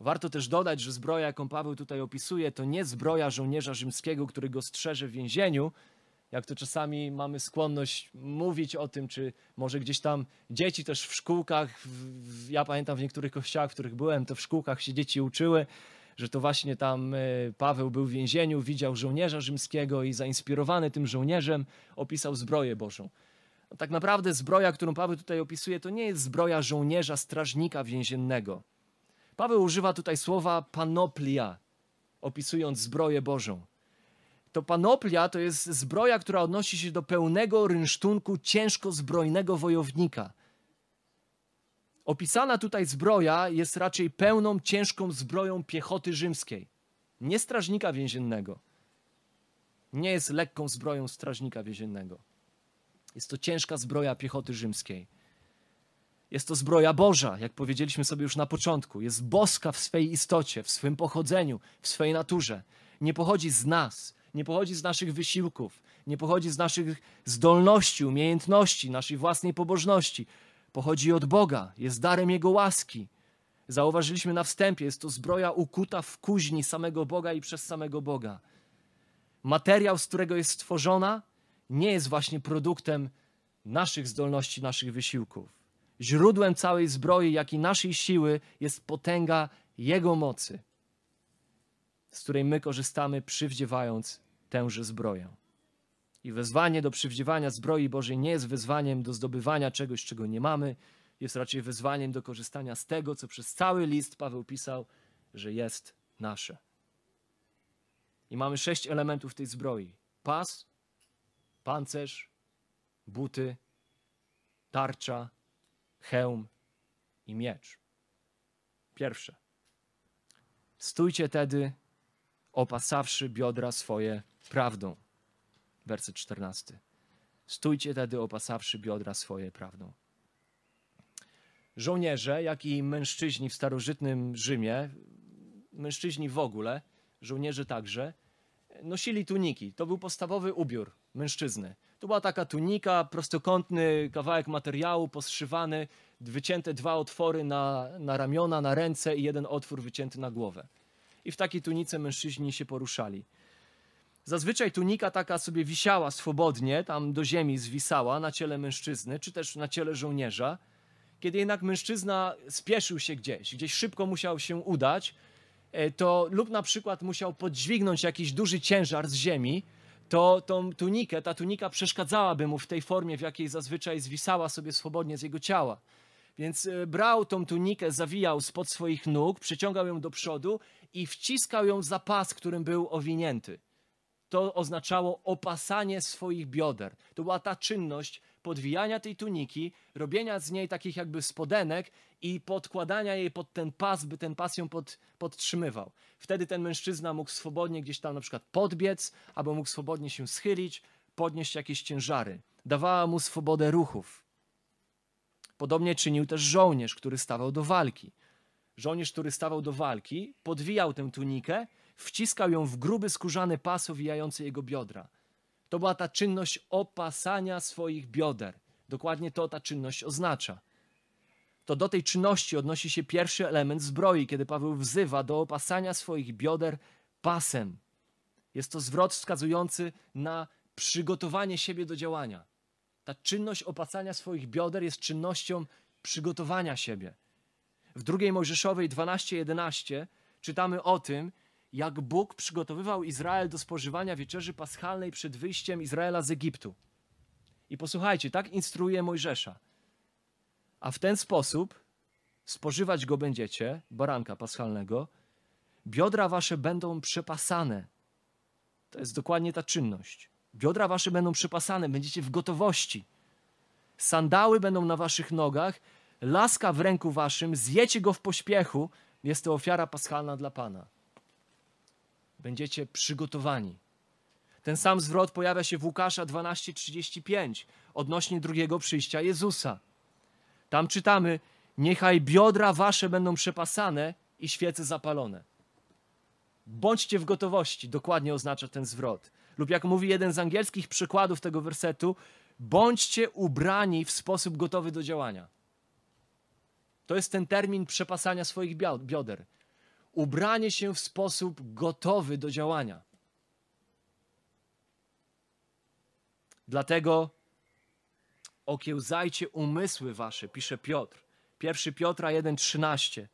Warto też dodać, że zbroja, jaką Paweł tutaj opisuje, to nie zbroja żołnierza rzymskiego, który go strzeże w więzieniu, jak to czasami mamy skłonność mówić o tym, czy może gdzieś tam dzieci też w szkółkach, w, ja pamiętam w niektórych kościołach, w których byłem, to w szkółkach się dzieci uczyły, że to właśnie tam e, Paweł był w więzieniu, widział żołnierza rzymskiego i zainspirowany tym żołnierzem opisał zbroję Bożą. Tak naprawdę zbroja, którą Paweł tutaj opisuje, to nie jest zbroja żołnierza, strażnika więziennego Paweł używa tutaj słowa panoplia, opisując zbroję Bożą. To panoplia to jest zbroja, która odnosi się do pełnego rynsztunku ciężko zbrojnego wojownika. Opisana tutaj zbroja jest raczej pełną, ciężką zbroją piechoty rzymskiej, nie strażnika więziennego. Nie jest lekką zbroją strażnika więziennego. Jest to ciężka zbroja piechoty rzymskiej. Jest to zbroja Boża, jak powiedzieliśmy sobie już na początku. Jest boska w swej istocie, w swym pochodzeniu, w swej naturze. Nie pochodzi z nas, nie pochodzi z naszych wysiłków, nie pochodzi z naszych zdolności, umiejętności, naszej własnej pobożności. Pochodzi od Boga, jest darem Jego łaski. Zauważyliśmy na wstępie, jest to zbroja ukuta w kuźni samego Boga i przez samego Boga. Materiał, z którego jest stworzona, nie jest właśnie produktem naszych zdolności, naszych wysiłków Źródłem całej zbroi, jak i naszej siły jest potęga Jego mocy, z której my korzystamy, przywdziewając tęże zbroję. I wezwanie do przywdziewania zbroi Bożej nie jest wezwaniem do zdobywania czegoś, czego nie mamy, jest raczej wezwaniem do korzystania z tego, co przez cały list Paweł pisał, że jest nasze. I mamy sześć elementów tej zbroi: pas, pancerz, buty, tarcza, hełm i miecz. Pierwsze. Stójcie tedy, opasawszy biodra swoje prawdą. Werset 14. Stójcie tedy, opasawszy biodra swoje prawdą. Żołnierze, jak i mężczyźni w starożytnym Rzymie, mężczyźni w ogóle, żołnierze także, nosili tuniki. To był podstawowy ubiór mężczyzny. To była taka tunika, prostokątny kawałek materiału poszywany, wycięte dwa otwory na, na ramiona, na ręce i jeden otwór wycięty na głowę. I w takiej tunice mężczyźni się poruszali. Zazwyczaj tunika taka sobie wisiała swobodnie, tam do ziemi zwisała na ciele mężczyzny, czy też na ciele żołnierza. Kiedy jednak mężczyzna spieszył się gdzieś, gdzieś szybko musiał się udać, e, to lub na przykład musiał podźwignąć jakiś duży ciężar z ziemi, to tą tunikę, ta tunika przeszkadzałaby mu w tej formie, w jakiej zazwyczaj zwisała sobie swobodnie z jego ciała. Więc e, brał tą tunikę, zawijał spod swoich nóg, przyciągał ją do przodu i wciskał ją za pas, którym był owinięty. To oznaczało opasanie swoich bioder. To była ta czynność podwijania tej tuniki, robienia z niej takich jakby spodenek i podkładania jej pod ten pas, by ten pas ją pod, podtrzymywał. Wtedy ten mężczyzna mógł swobodnie gdzieś tam na przykład podbiec, albo mógł swobodnie się schylić, podnieść jakieś ciężary. Dawała mu swobodę ruchów. Podobnie czynił też żołnierz, który stawał do walki. Żołnierz, który stawał do walki, podwijał tę tunikę, wciskał ją w gruby skórzany pas owijający jego biodra. To była ta czynność opasania swoich bioder. Dokładnie to ta czynność oznacza. To do tej czynności odnosi się pierwszy element zbroi, kiedy Paweł wzywa do opasania swoich bioder pasem. Jest to zwrot wskazujący na przygotowanie siebie do działania. Ta czynność opasania swoich bioder jest czynnością przygotowania siebie. W drugiej Mojżeszowej 12:11 czytamy o tym, jak Bóg przygotowywał Izrael do spożywania wieczerzy paschalnej przed wyjściem Izraela z Egiptu. I posłuchajcie, tak instruuje Mojżesza. A w ten sposób spożywać go będziecie, baranka paschalnego, biodra wasze będą przepasane. To jest dokładnie ta czynność. Biodra wasze będą przepasane, będziecie w gotowości. Sandały będą na waszych nogach, laska w ręku waszym, zjecie go w pośpiechu. Jest to ofiara paschalna dla Pana. Będziecie przygotowani. Ten sam zwrot pojawia się w Łukasza 12:35 odnośnie drugiego przyjścia Jezusa. Tam czytamy: Niechaj biodra wasze będą przepasane i świece zapalone. Bądźcie w gotowości, dokładnie oznacza ten zwrot. Lub jak mówi jeden z angielskich przykładów tego wersetu, bądźcie ubrani w sposób gotowy do działania. To jest ten termin przepasania swoich bioder. Ubranie się w sposób gotowy do działania. Dlatego okiełzajcie umysły wasze, pisze Piotr. 1 Piotra 1,13.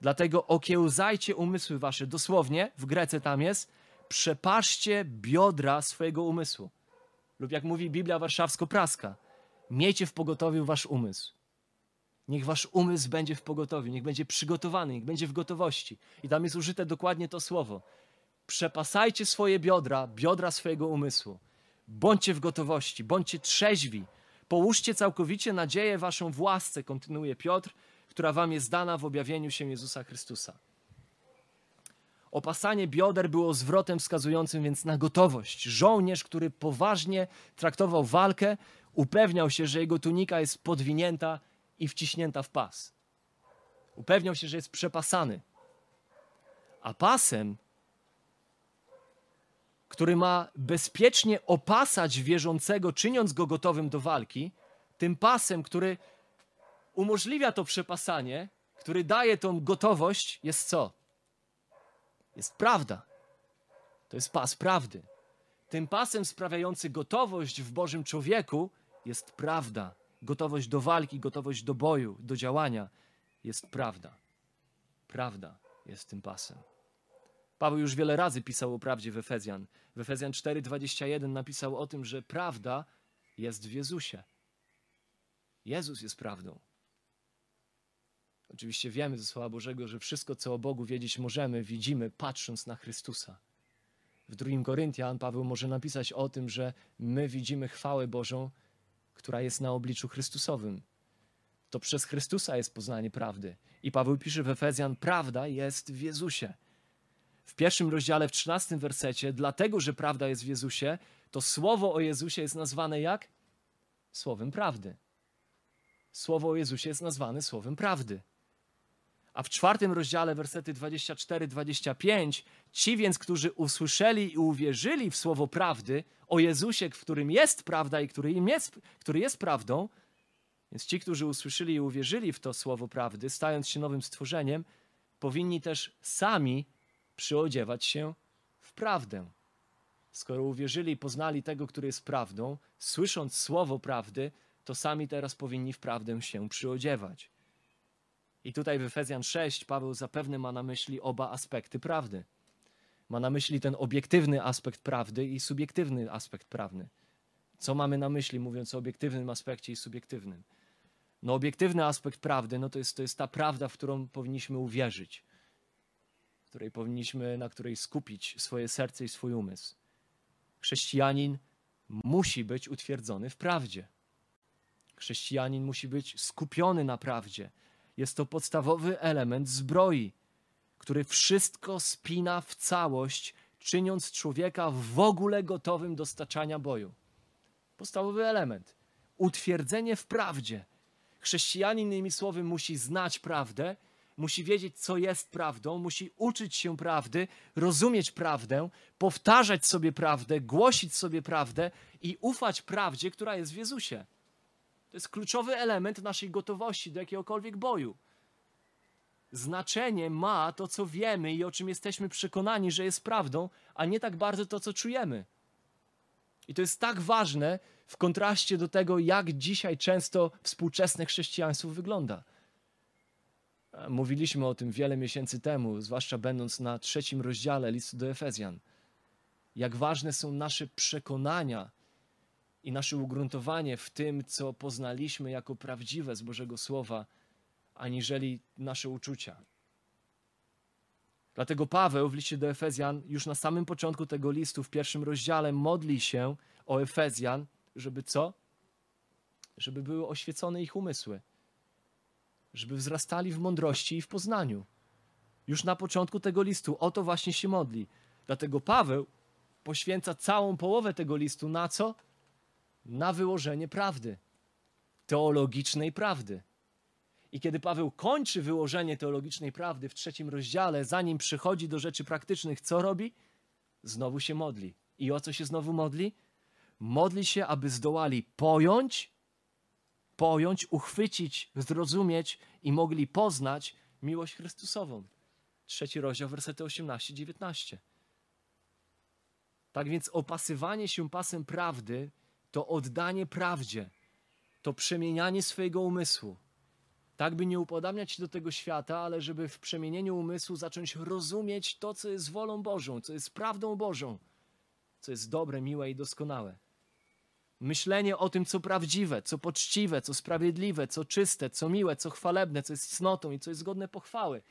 Dlatego okiełzajcie umysły wasze. Dosłownie, w Grece tam jest, przepaszcie biodra swojego umysłu. Lub jak mówi Biblia Warszawsko-Praska, miejcie w pogotowiu wasz umysł. Niech wasz umysł będzie w pogotowiu, niech będzie przygotowany, niech będzie w gotowości. I tam jest użyte dokładnie to słowo. Przepasajcie swoje biodra, biodra swojego umysłu. Bądźcie w gotowości, bądźcie trzeźwi. Połóżcie całkowicie nadzieję waszą w łasce, kontynuuje Piotr, która wam jest dana w objawieniu się Jezusa Chrystusa. Opasanie bioder było zwrotem wskazującym więc na gotowość. Żołnierz, który poważnie traktował walkę, upewniał się, że jego tunika jest podwinięta i wciśnięta w pas. Upewniał się, że jest przepasany. A pasem, który ma bezpiecznie opasać wierzącego, czyniąc go gotowym do walki, tym pasem, który umożliwia to przepasanie, który daje tą gotowość, jest co? Jest prawda. To jest pas prawdy. Tym pasem sprawiający gotowość w Bożym człowieku jest prawda gotowość do walki, gotowość do boju, do działania jest prawda. Prawda jest tym pasem. Paweł już wiele razy pisał o prawdzie w Efezjan. W Efezjan 4:21 napisał o tym, że prawda jest w Jezusie. Jezus jest prawdą. Oczywiście wiemy ze Słowa Bożego, że wszystko, co o Bogu wiedzieć możemy, widzimy patrząc na Chrystusa. W drugim Koryntian Paweł może napisać o tym, że my widzimy chwałę Bożą która jest na obliczu Chrystusowym. To przez Chrystusa jest poznanie prawdy. I Paweł pisze w Efezjan: Prawda jest w Jezusie. W pierwszym rozdziale, w trzynastym wersecie, dlatego, że prawda jest w Jezusie, to słowo o Jezusie jest nazwane jak? Słowem prawdy. Słowo o Jezusie jest nazwane słowem prawdy. A w czwartym rozdziale, wersety 24-25, ci więc, którzy usłyszeli i uwierzyli w słowo prawdy o Jezusie, w którym jest prawda i który, im jest, który jest prawdą, więc ci, którzy usłyszeli i uwierzyli w to słowo prawdy, stając się nowym stworzeniem, powinni też sami przyodziewać się w prawdę. Skoro uwierzyli i poznali tego, który jest prawdą, słysząc słowo prawdy, to sami teraz powinni w prawdę się przyodziewać. I tutaj w Efezjan 6 Paweł zapewne ma na myśli oba aspekty prawdy. Ma na myśli ten obiektywny aspekt prawdy i subiektywny aspekt prawny. Co mamy na myśli, mówiąc o obiektywnym aspekcie i subiektywnym? No obiektywny aspekt prawdy, no to jest, to jest ta prawda, w którą powinniśmy uwierzyć, której powinniśmy, na której skupić swoje serce i swój umysł. Chrześcijanin musi być utwierdzony w prawdzie. Chrześcijanin musi być skupiony na prawdzie. Jest to podstawowy element zbroi, który wszystko spina w całość, czyniąc człowieka w ogóle gotowym do staczania boju. Podstawowy element. Utwierdzenie w prawdzie. Chrześcijanin, innymi słowy, musi znać prawdę, musi wiedzieć, co jest prawdą, musi uczyć się prawdy, rozumieć prawdę, powtarzać sobie prawdę, głosić sobie prawdę i ufać prawdzie, która jest w Jezusie. To jest kluczowy element naszej gotowości do jakiegokolwiek boju. Znaczenie ma to, co wiemy i o czym jesteśmy przekonani, że jest prawdą, a nie tak bardzo to, co czujemy. I to jest tak ważne w kontraście do tego, jak dzisiaj często współczesne chrześcijaństwo wygląda. Mówiliśmy o tym wiele miesięcy temu, zwłaszcza będąc na trzecim rozdziale listu do Efezjan. Jak ważne są nasze przekonania i nasze ugruntowanie w tym, co poznaliśmy jako prawdziwe z Bożego Słowa, aniżeli nasze uczucia. Dlatego Paweł w liście do Efezjan, już na samym początku tego listu, w pierwszym rozdziale, modli się o Efezjan, żeby co? Żeby były oświecone ich umysły, żeby wzrastali w mądrości i w poznaniu. Już na początku tego listu o to właśnie się modli. Dlatego Paweł poświęca całą połowę tego listu na co? Na wyłożenie prawdy, teologicznej prawdy. I kiedy Paweł kończy wyłożenie teologicznej prawdy w trzecim rozdziale, zanim przychodzi do rzeczy praktycznych, co robi? Znowu się modli. I o co się znowu modli? Modli się, aby zdołali pojąć, pojąć, uchwycić, zrozumieć i mogli poznać miłość Chrystusową. Trzeci rozdział, wersety 18-19. Tak więc opasywanie się pasem prawdy to oddanie prawdzie, to przemienianie swojego umysłu tak by nie upodabniać się do tego świata, ale żeby w przemienieniu umysłu zacząć rozumieć to, co jest wolą Bożą, co jest prawdą Bożą, co jest dobre, miłe i doskonałe. Myślenie o tym, co prawdziwe, co poczciwe, co sprawiedliwe, co czyste, co miłe, co chwalebne, co jest cnotą i co jest godne pochwały.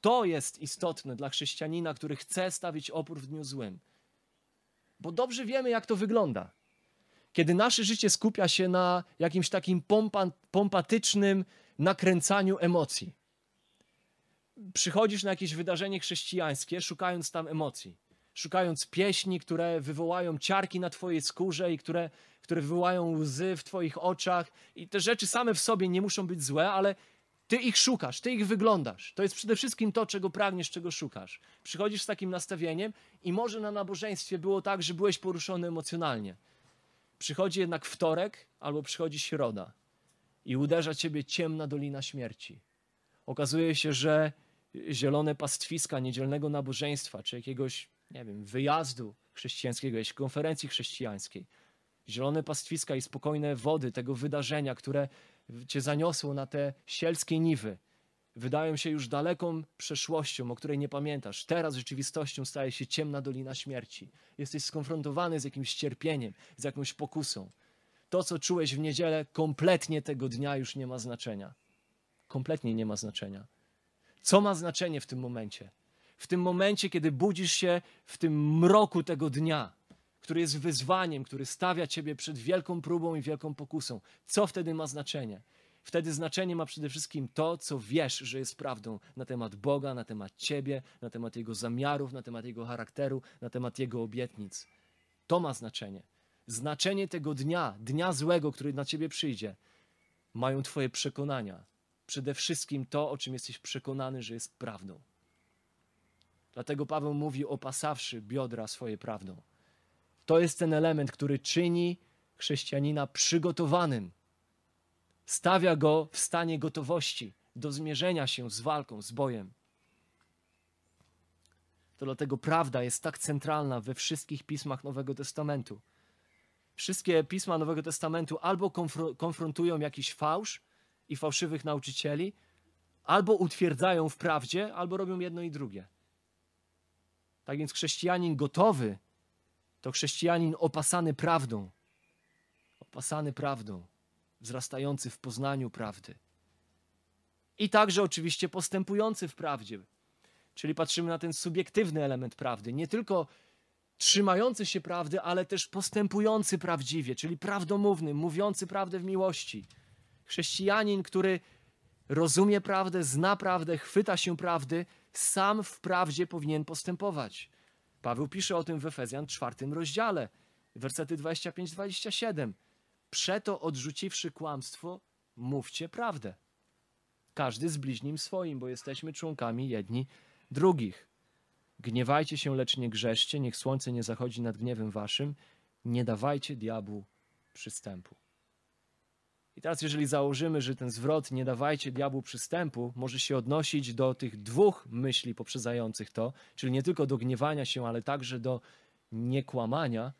To jest istotne dla chrześcijanina, który chce stawić opór w dniu złym. Bo dobrze wiemy, jak to wygląda. Kiedy nasze życie skupia się na jakimś takim pompa, pompatycznym, nakręcaniu emocji. Przychodzisz na jakieś wydarzenie chrześcijańskie, szukając tam emocji, szukając pieśni, które wywołają ciarki na Twojej skórze i które, które wywołają łzy w Twoich oczach. I te rzeczy same w sobie nie muszą być złe, ale Ty ich szukasz, Ty ich wyglądasz. To jest przede wszystkim to, czego pragniesz, czego szukasz. Przychodzisz z takim nastawieniem i może na nabożeństwie było tak, że byłeś poruszony emocjonalnie. Przychodzi jednak wtorek albo przychodzi środa i uderza ciebie ciemna dolina śmierci. Okazuje się, że zielone pastwiska niedzielnego nabożeństwa, czy jakiegoś, nie wiem, wyjazdu chrześcijańskiego, jakiejś konferencji chrześcijańskiej, zielone pastwiska i spokojne wody tego wydarzenia, które cię zaniosło na te sielskie niwy, wydają się już daleką przeszłością, o której nie pamiętasz. Teraz rzeczywistością staje się ciemna dolina śmierci. Jesteś skonfrontowany z jakimś cierpieniem, z jakąś pokusą to, co czułeś w niedzielę, kompletnie tego dnia już nie ma znaczenia. Kompletnie nie ma znaczenia. Co ma znaczenie w tym momencie? W tym momencie, kiedy budzisz się w tym mroku tego dnia, który jest wyzwaniem, który stawia ciebie przed wielką próbą i wielką pokusą, co wtedy ma znaczenie? Wtedy znaczenie ma przede wszystkim to, co wiesz, że jest prawdą na temat Boga, na temat Ciebie, na temat Jego zamiarów, na temat Jego charakteru, na temat Jego obietnic. To ma znaczenie znaczenie tego dnia, dnia złego, który na ciebie przyjdzie, mają Twoje przekonania. Przede wszystkim to, o czym jesteś przekonany, że jest prawdą. Dlatego Paweł mówi, opasawszy biodra swoje prawdą. To jest ten element, który czyni chrześcijanina przygotowanym. Stawia go w stanie gotowości do zmierzenia się z walką, z bojem. To dlatego prawda jest tak centralna we wszystkich pismach Nowego Testamentu. Wszystkie pisma Nowego Testamentu albo konfrontują jakiś fałsz i fałszywych nauczycieli, albo utwierdzają w prawdzie, albo robią jedno i drugie. Tak więc chrześcijanin gotowy to chrześcijanin opasany prawdą. Opasany prawdą. Wzrastający w poznaniu prawdy. I także oczywiście postępujący w prawdzie. Czyli patrzymy na ten subiektywny element prawdy, nie tylko trzymający się prawdy, ale też postępujący prawdziwie, czyli prawdomówny, mówiący prawdę w miłości. Chrześcijanin, który rozumie prawdę, zna prawdę, chwyta się prawdy, sam w prawdzie powinien postępować. Paweł pisze o tym w Efezjan czwartym rozdziale, wersety 25-27. Przeto odrzuciwszy kłamstwo, mówcie prawdę. Każdy z bliźnim swoim, bo jesteśmy członkami jedni drugich. Gniewajcie się, lecz nie grzeszcie, niech słońce nie zachodzi nad gniewem waszym, nie dawajcie diabłu przystępu. I teraz, jeżeli założymy, że ten zwrot nie dawajcie diabłu przystępu może się odnosić do tych dwóch myśli poprzedzających to, czyli nie tylko do gniewania się, ale także do niekłamania,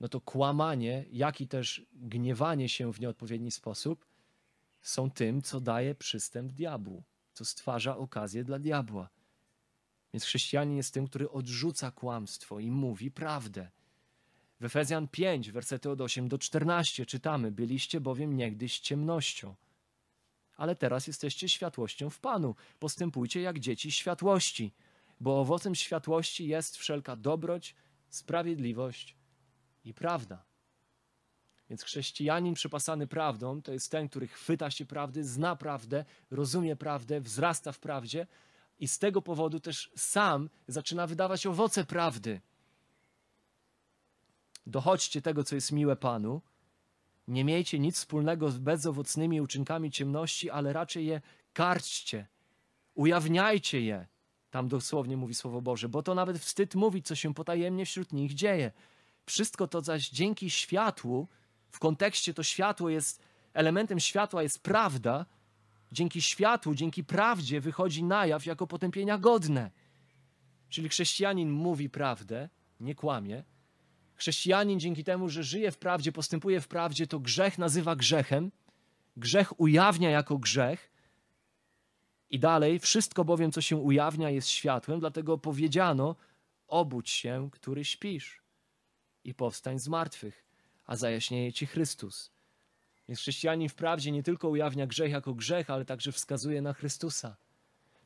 no to kłamanie, jak i też gniewanie się w nieodpowiedni sposób są tym, co daje przystęp diabłu, co stwarza okazję dla diabła. Więc chrześcijanin jest tym, który odrzuca kłamstwo i mówi prawdę. W Efezjan 5, wersety od 8 do 14 czytamy: Byliście bowiem niegdyś ciemnością, ale teraz jesteście światłością w Panu. Postępujcie jak dzieci światłości, bo owocem światłości jest wszelka dobroć, sprawiedliwość i prawda. Więc chrześcijanin przepasany prawdą to jest ten, który chwyta się prawdy, zna prawdę, rozumie prawdę, wzrasta w prawdzie i z tego powodu też sam zaczyna wydawać owoce prawdy. Dochodźcie tego, co jest miłe Panu. Nie miejcie nic wspólnego z bezowocnymi uczynkami ciemności, ale raczej je karczcie, ujawniajcie je. Tam dosłownie mówi Słowo Boże, bo to nawet wstyd mówić, co się potajemnie wśród nich dzieje. Wszystko to zaś dzięki światłu, w kontekście to światło jest, elementem światła jest prawda, dzięki światłu, dzięki prawdzie wychodzi na jaw jako potępienia godne. Czyli chrześcijanin mówi prawdę, nie kłamie. Chrześcijanin dzięki temu, że żyje w prawdzie, postępuje w prawdzie, to grzech nazywa grzechem. Grzech ujawnia jako grzech. I dalej, wszystko bowiem, co się ujawnia, jest światłem, dlatego powiedziano: obudź się, który śpisz, i powstań z martwych, a zajaśnieje ci Chrystus. Więc chrześcijanin wprawdzie nie tylko ujawnia grzech jako grzech, ale także wskazuje na Chrystusa.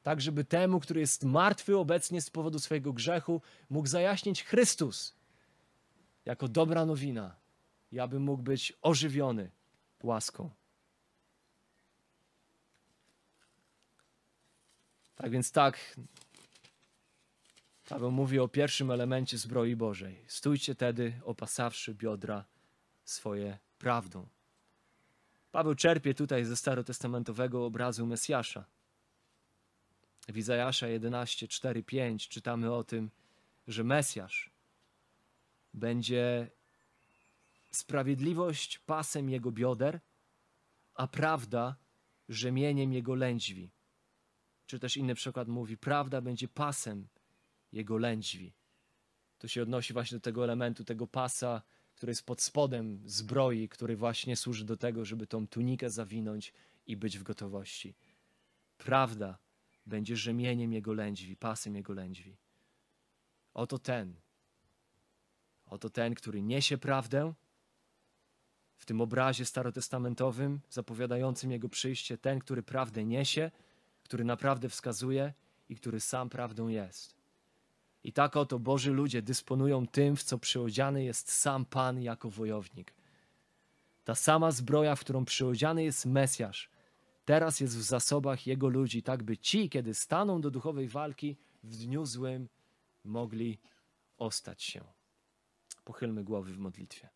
Tak, żeby temu, który jest martwy obecnie z powodu swojego grzechu, mógł zajaśnić Chrystus jako dobra nowina, i aby mógł być ożywiony łaską. Tak więc tak, Paweł mówi o pierwszym elemencie zbroi Bożej. Stójcie tedy, opasawszy biodra swoje prawdą. Paweł czerpie tutaj ze starotestamentowego obrazu Mesjasza. W Izajasza 11, 4, 5 czytamy o tym, że Mesjasz będzie sprawiedliwość pasem jego bioder, a prawda rzemieniem jego lędźwi. Czy też inny przykład mówi, prawda będzie pasem jego lędźwi. To się odnosi właśnie do tego elementu, tego pasa, który jest pod spodem zbroi, który właśnie służy do tego, żeby tą tunikę zawinąć i być w gotowości. Prawda będzie rzemieniem jego lędźwi, pasem jego lędźwi. Oto ten, oto ten, który niesie prawdę, w tym obrazie starotestamentowym zapowiadającym jego przyjście, ten, który prawdę niesie, który naprawdę wskazuje i który sam prawdą jest. I tak oto Boży ludzie dysponują tym, w co przyodziany jest sam Pan jako wojownik. Ta sama zbroja, w którą przyodziany jest Mesjasz, teraz jest w zasobach Jego ludzi, tak by ci, kiedy staną do duchowej walki, w dniu złym mogli ostać się. Pochylmy głowy w modlitwie.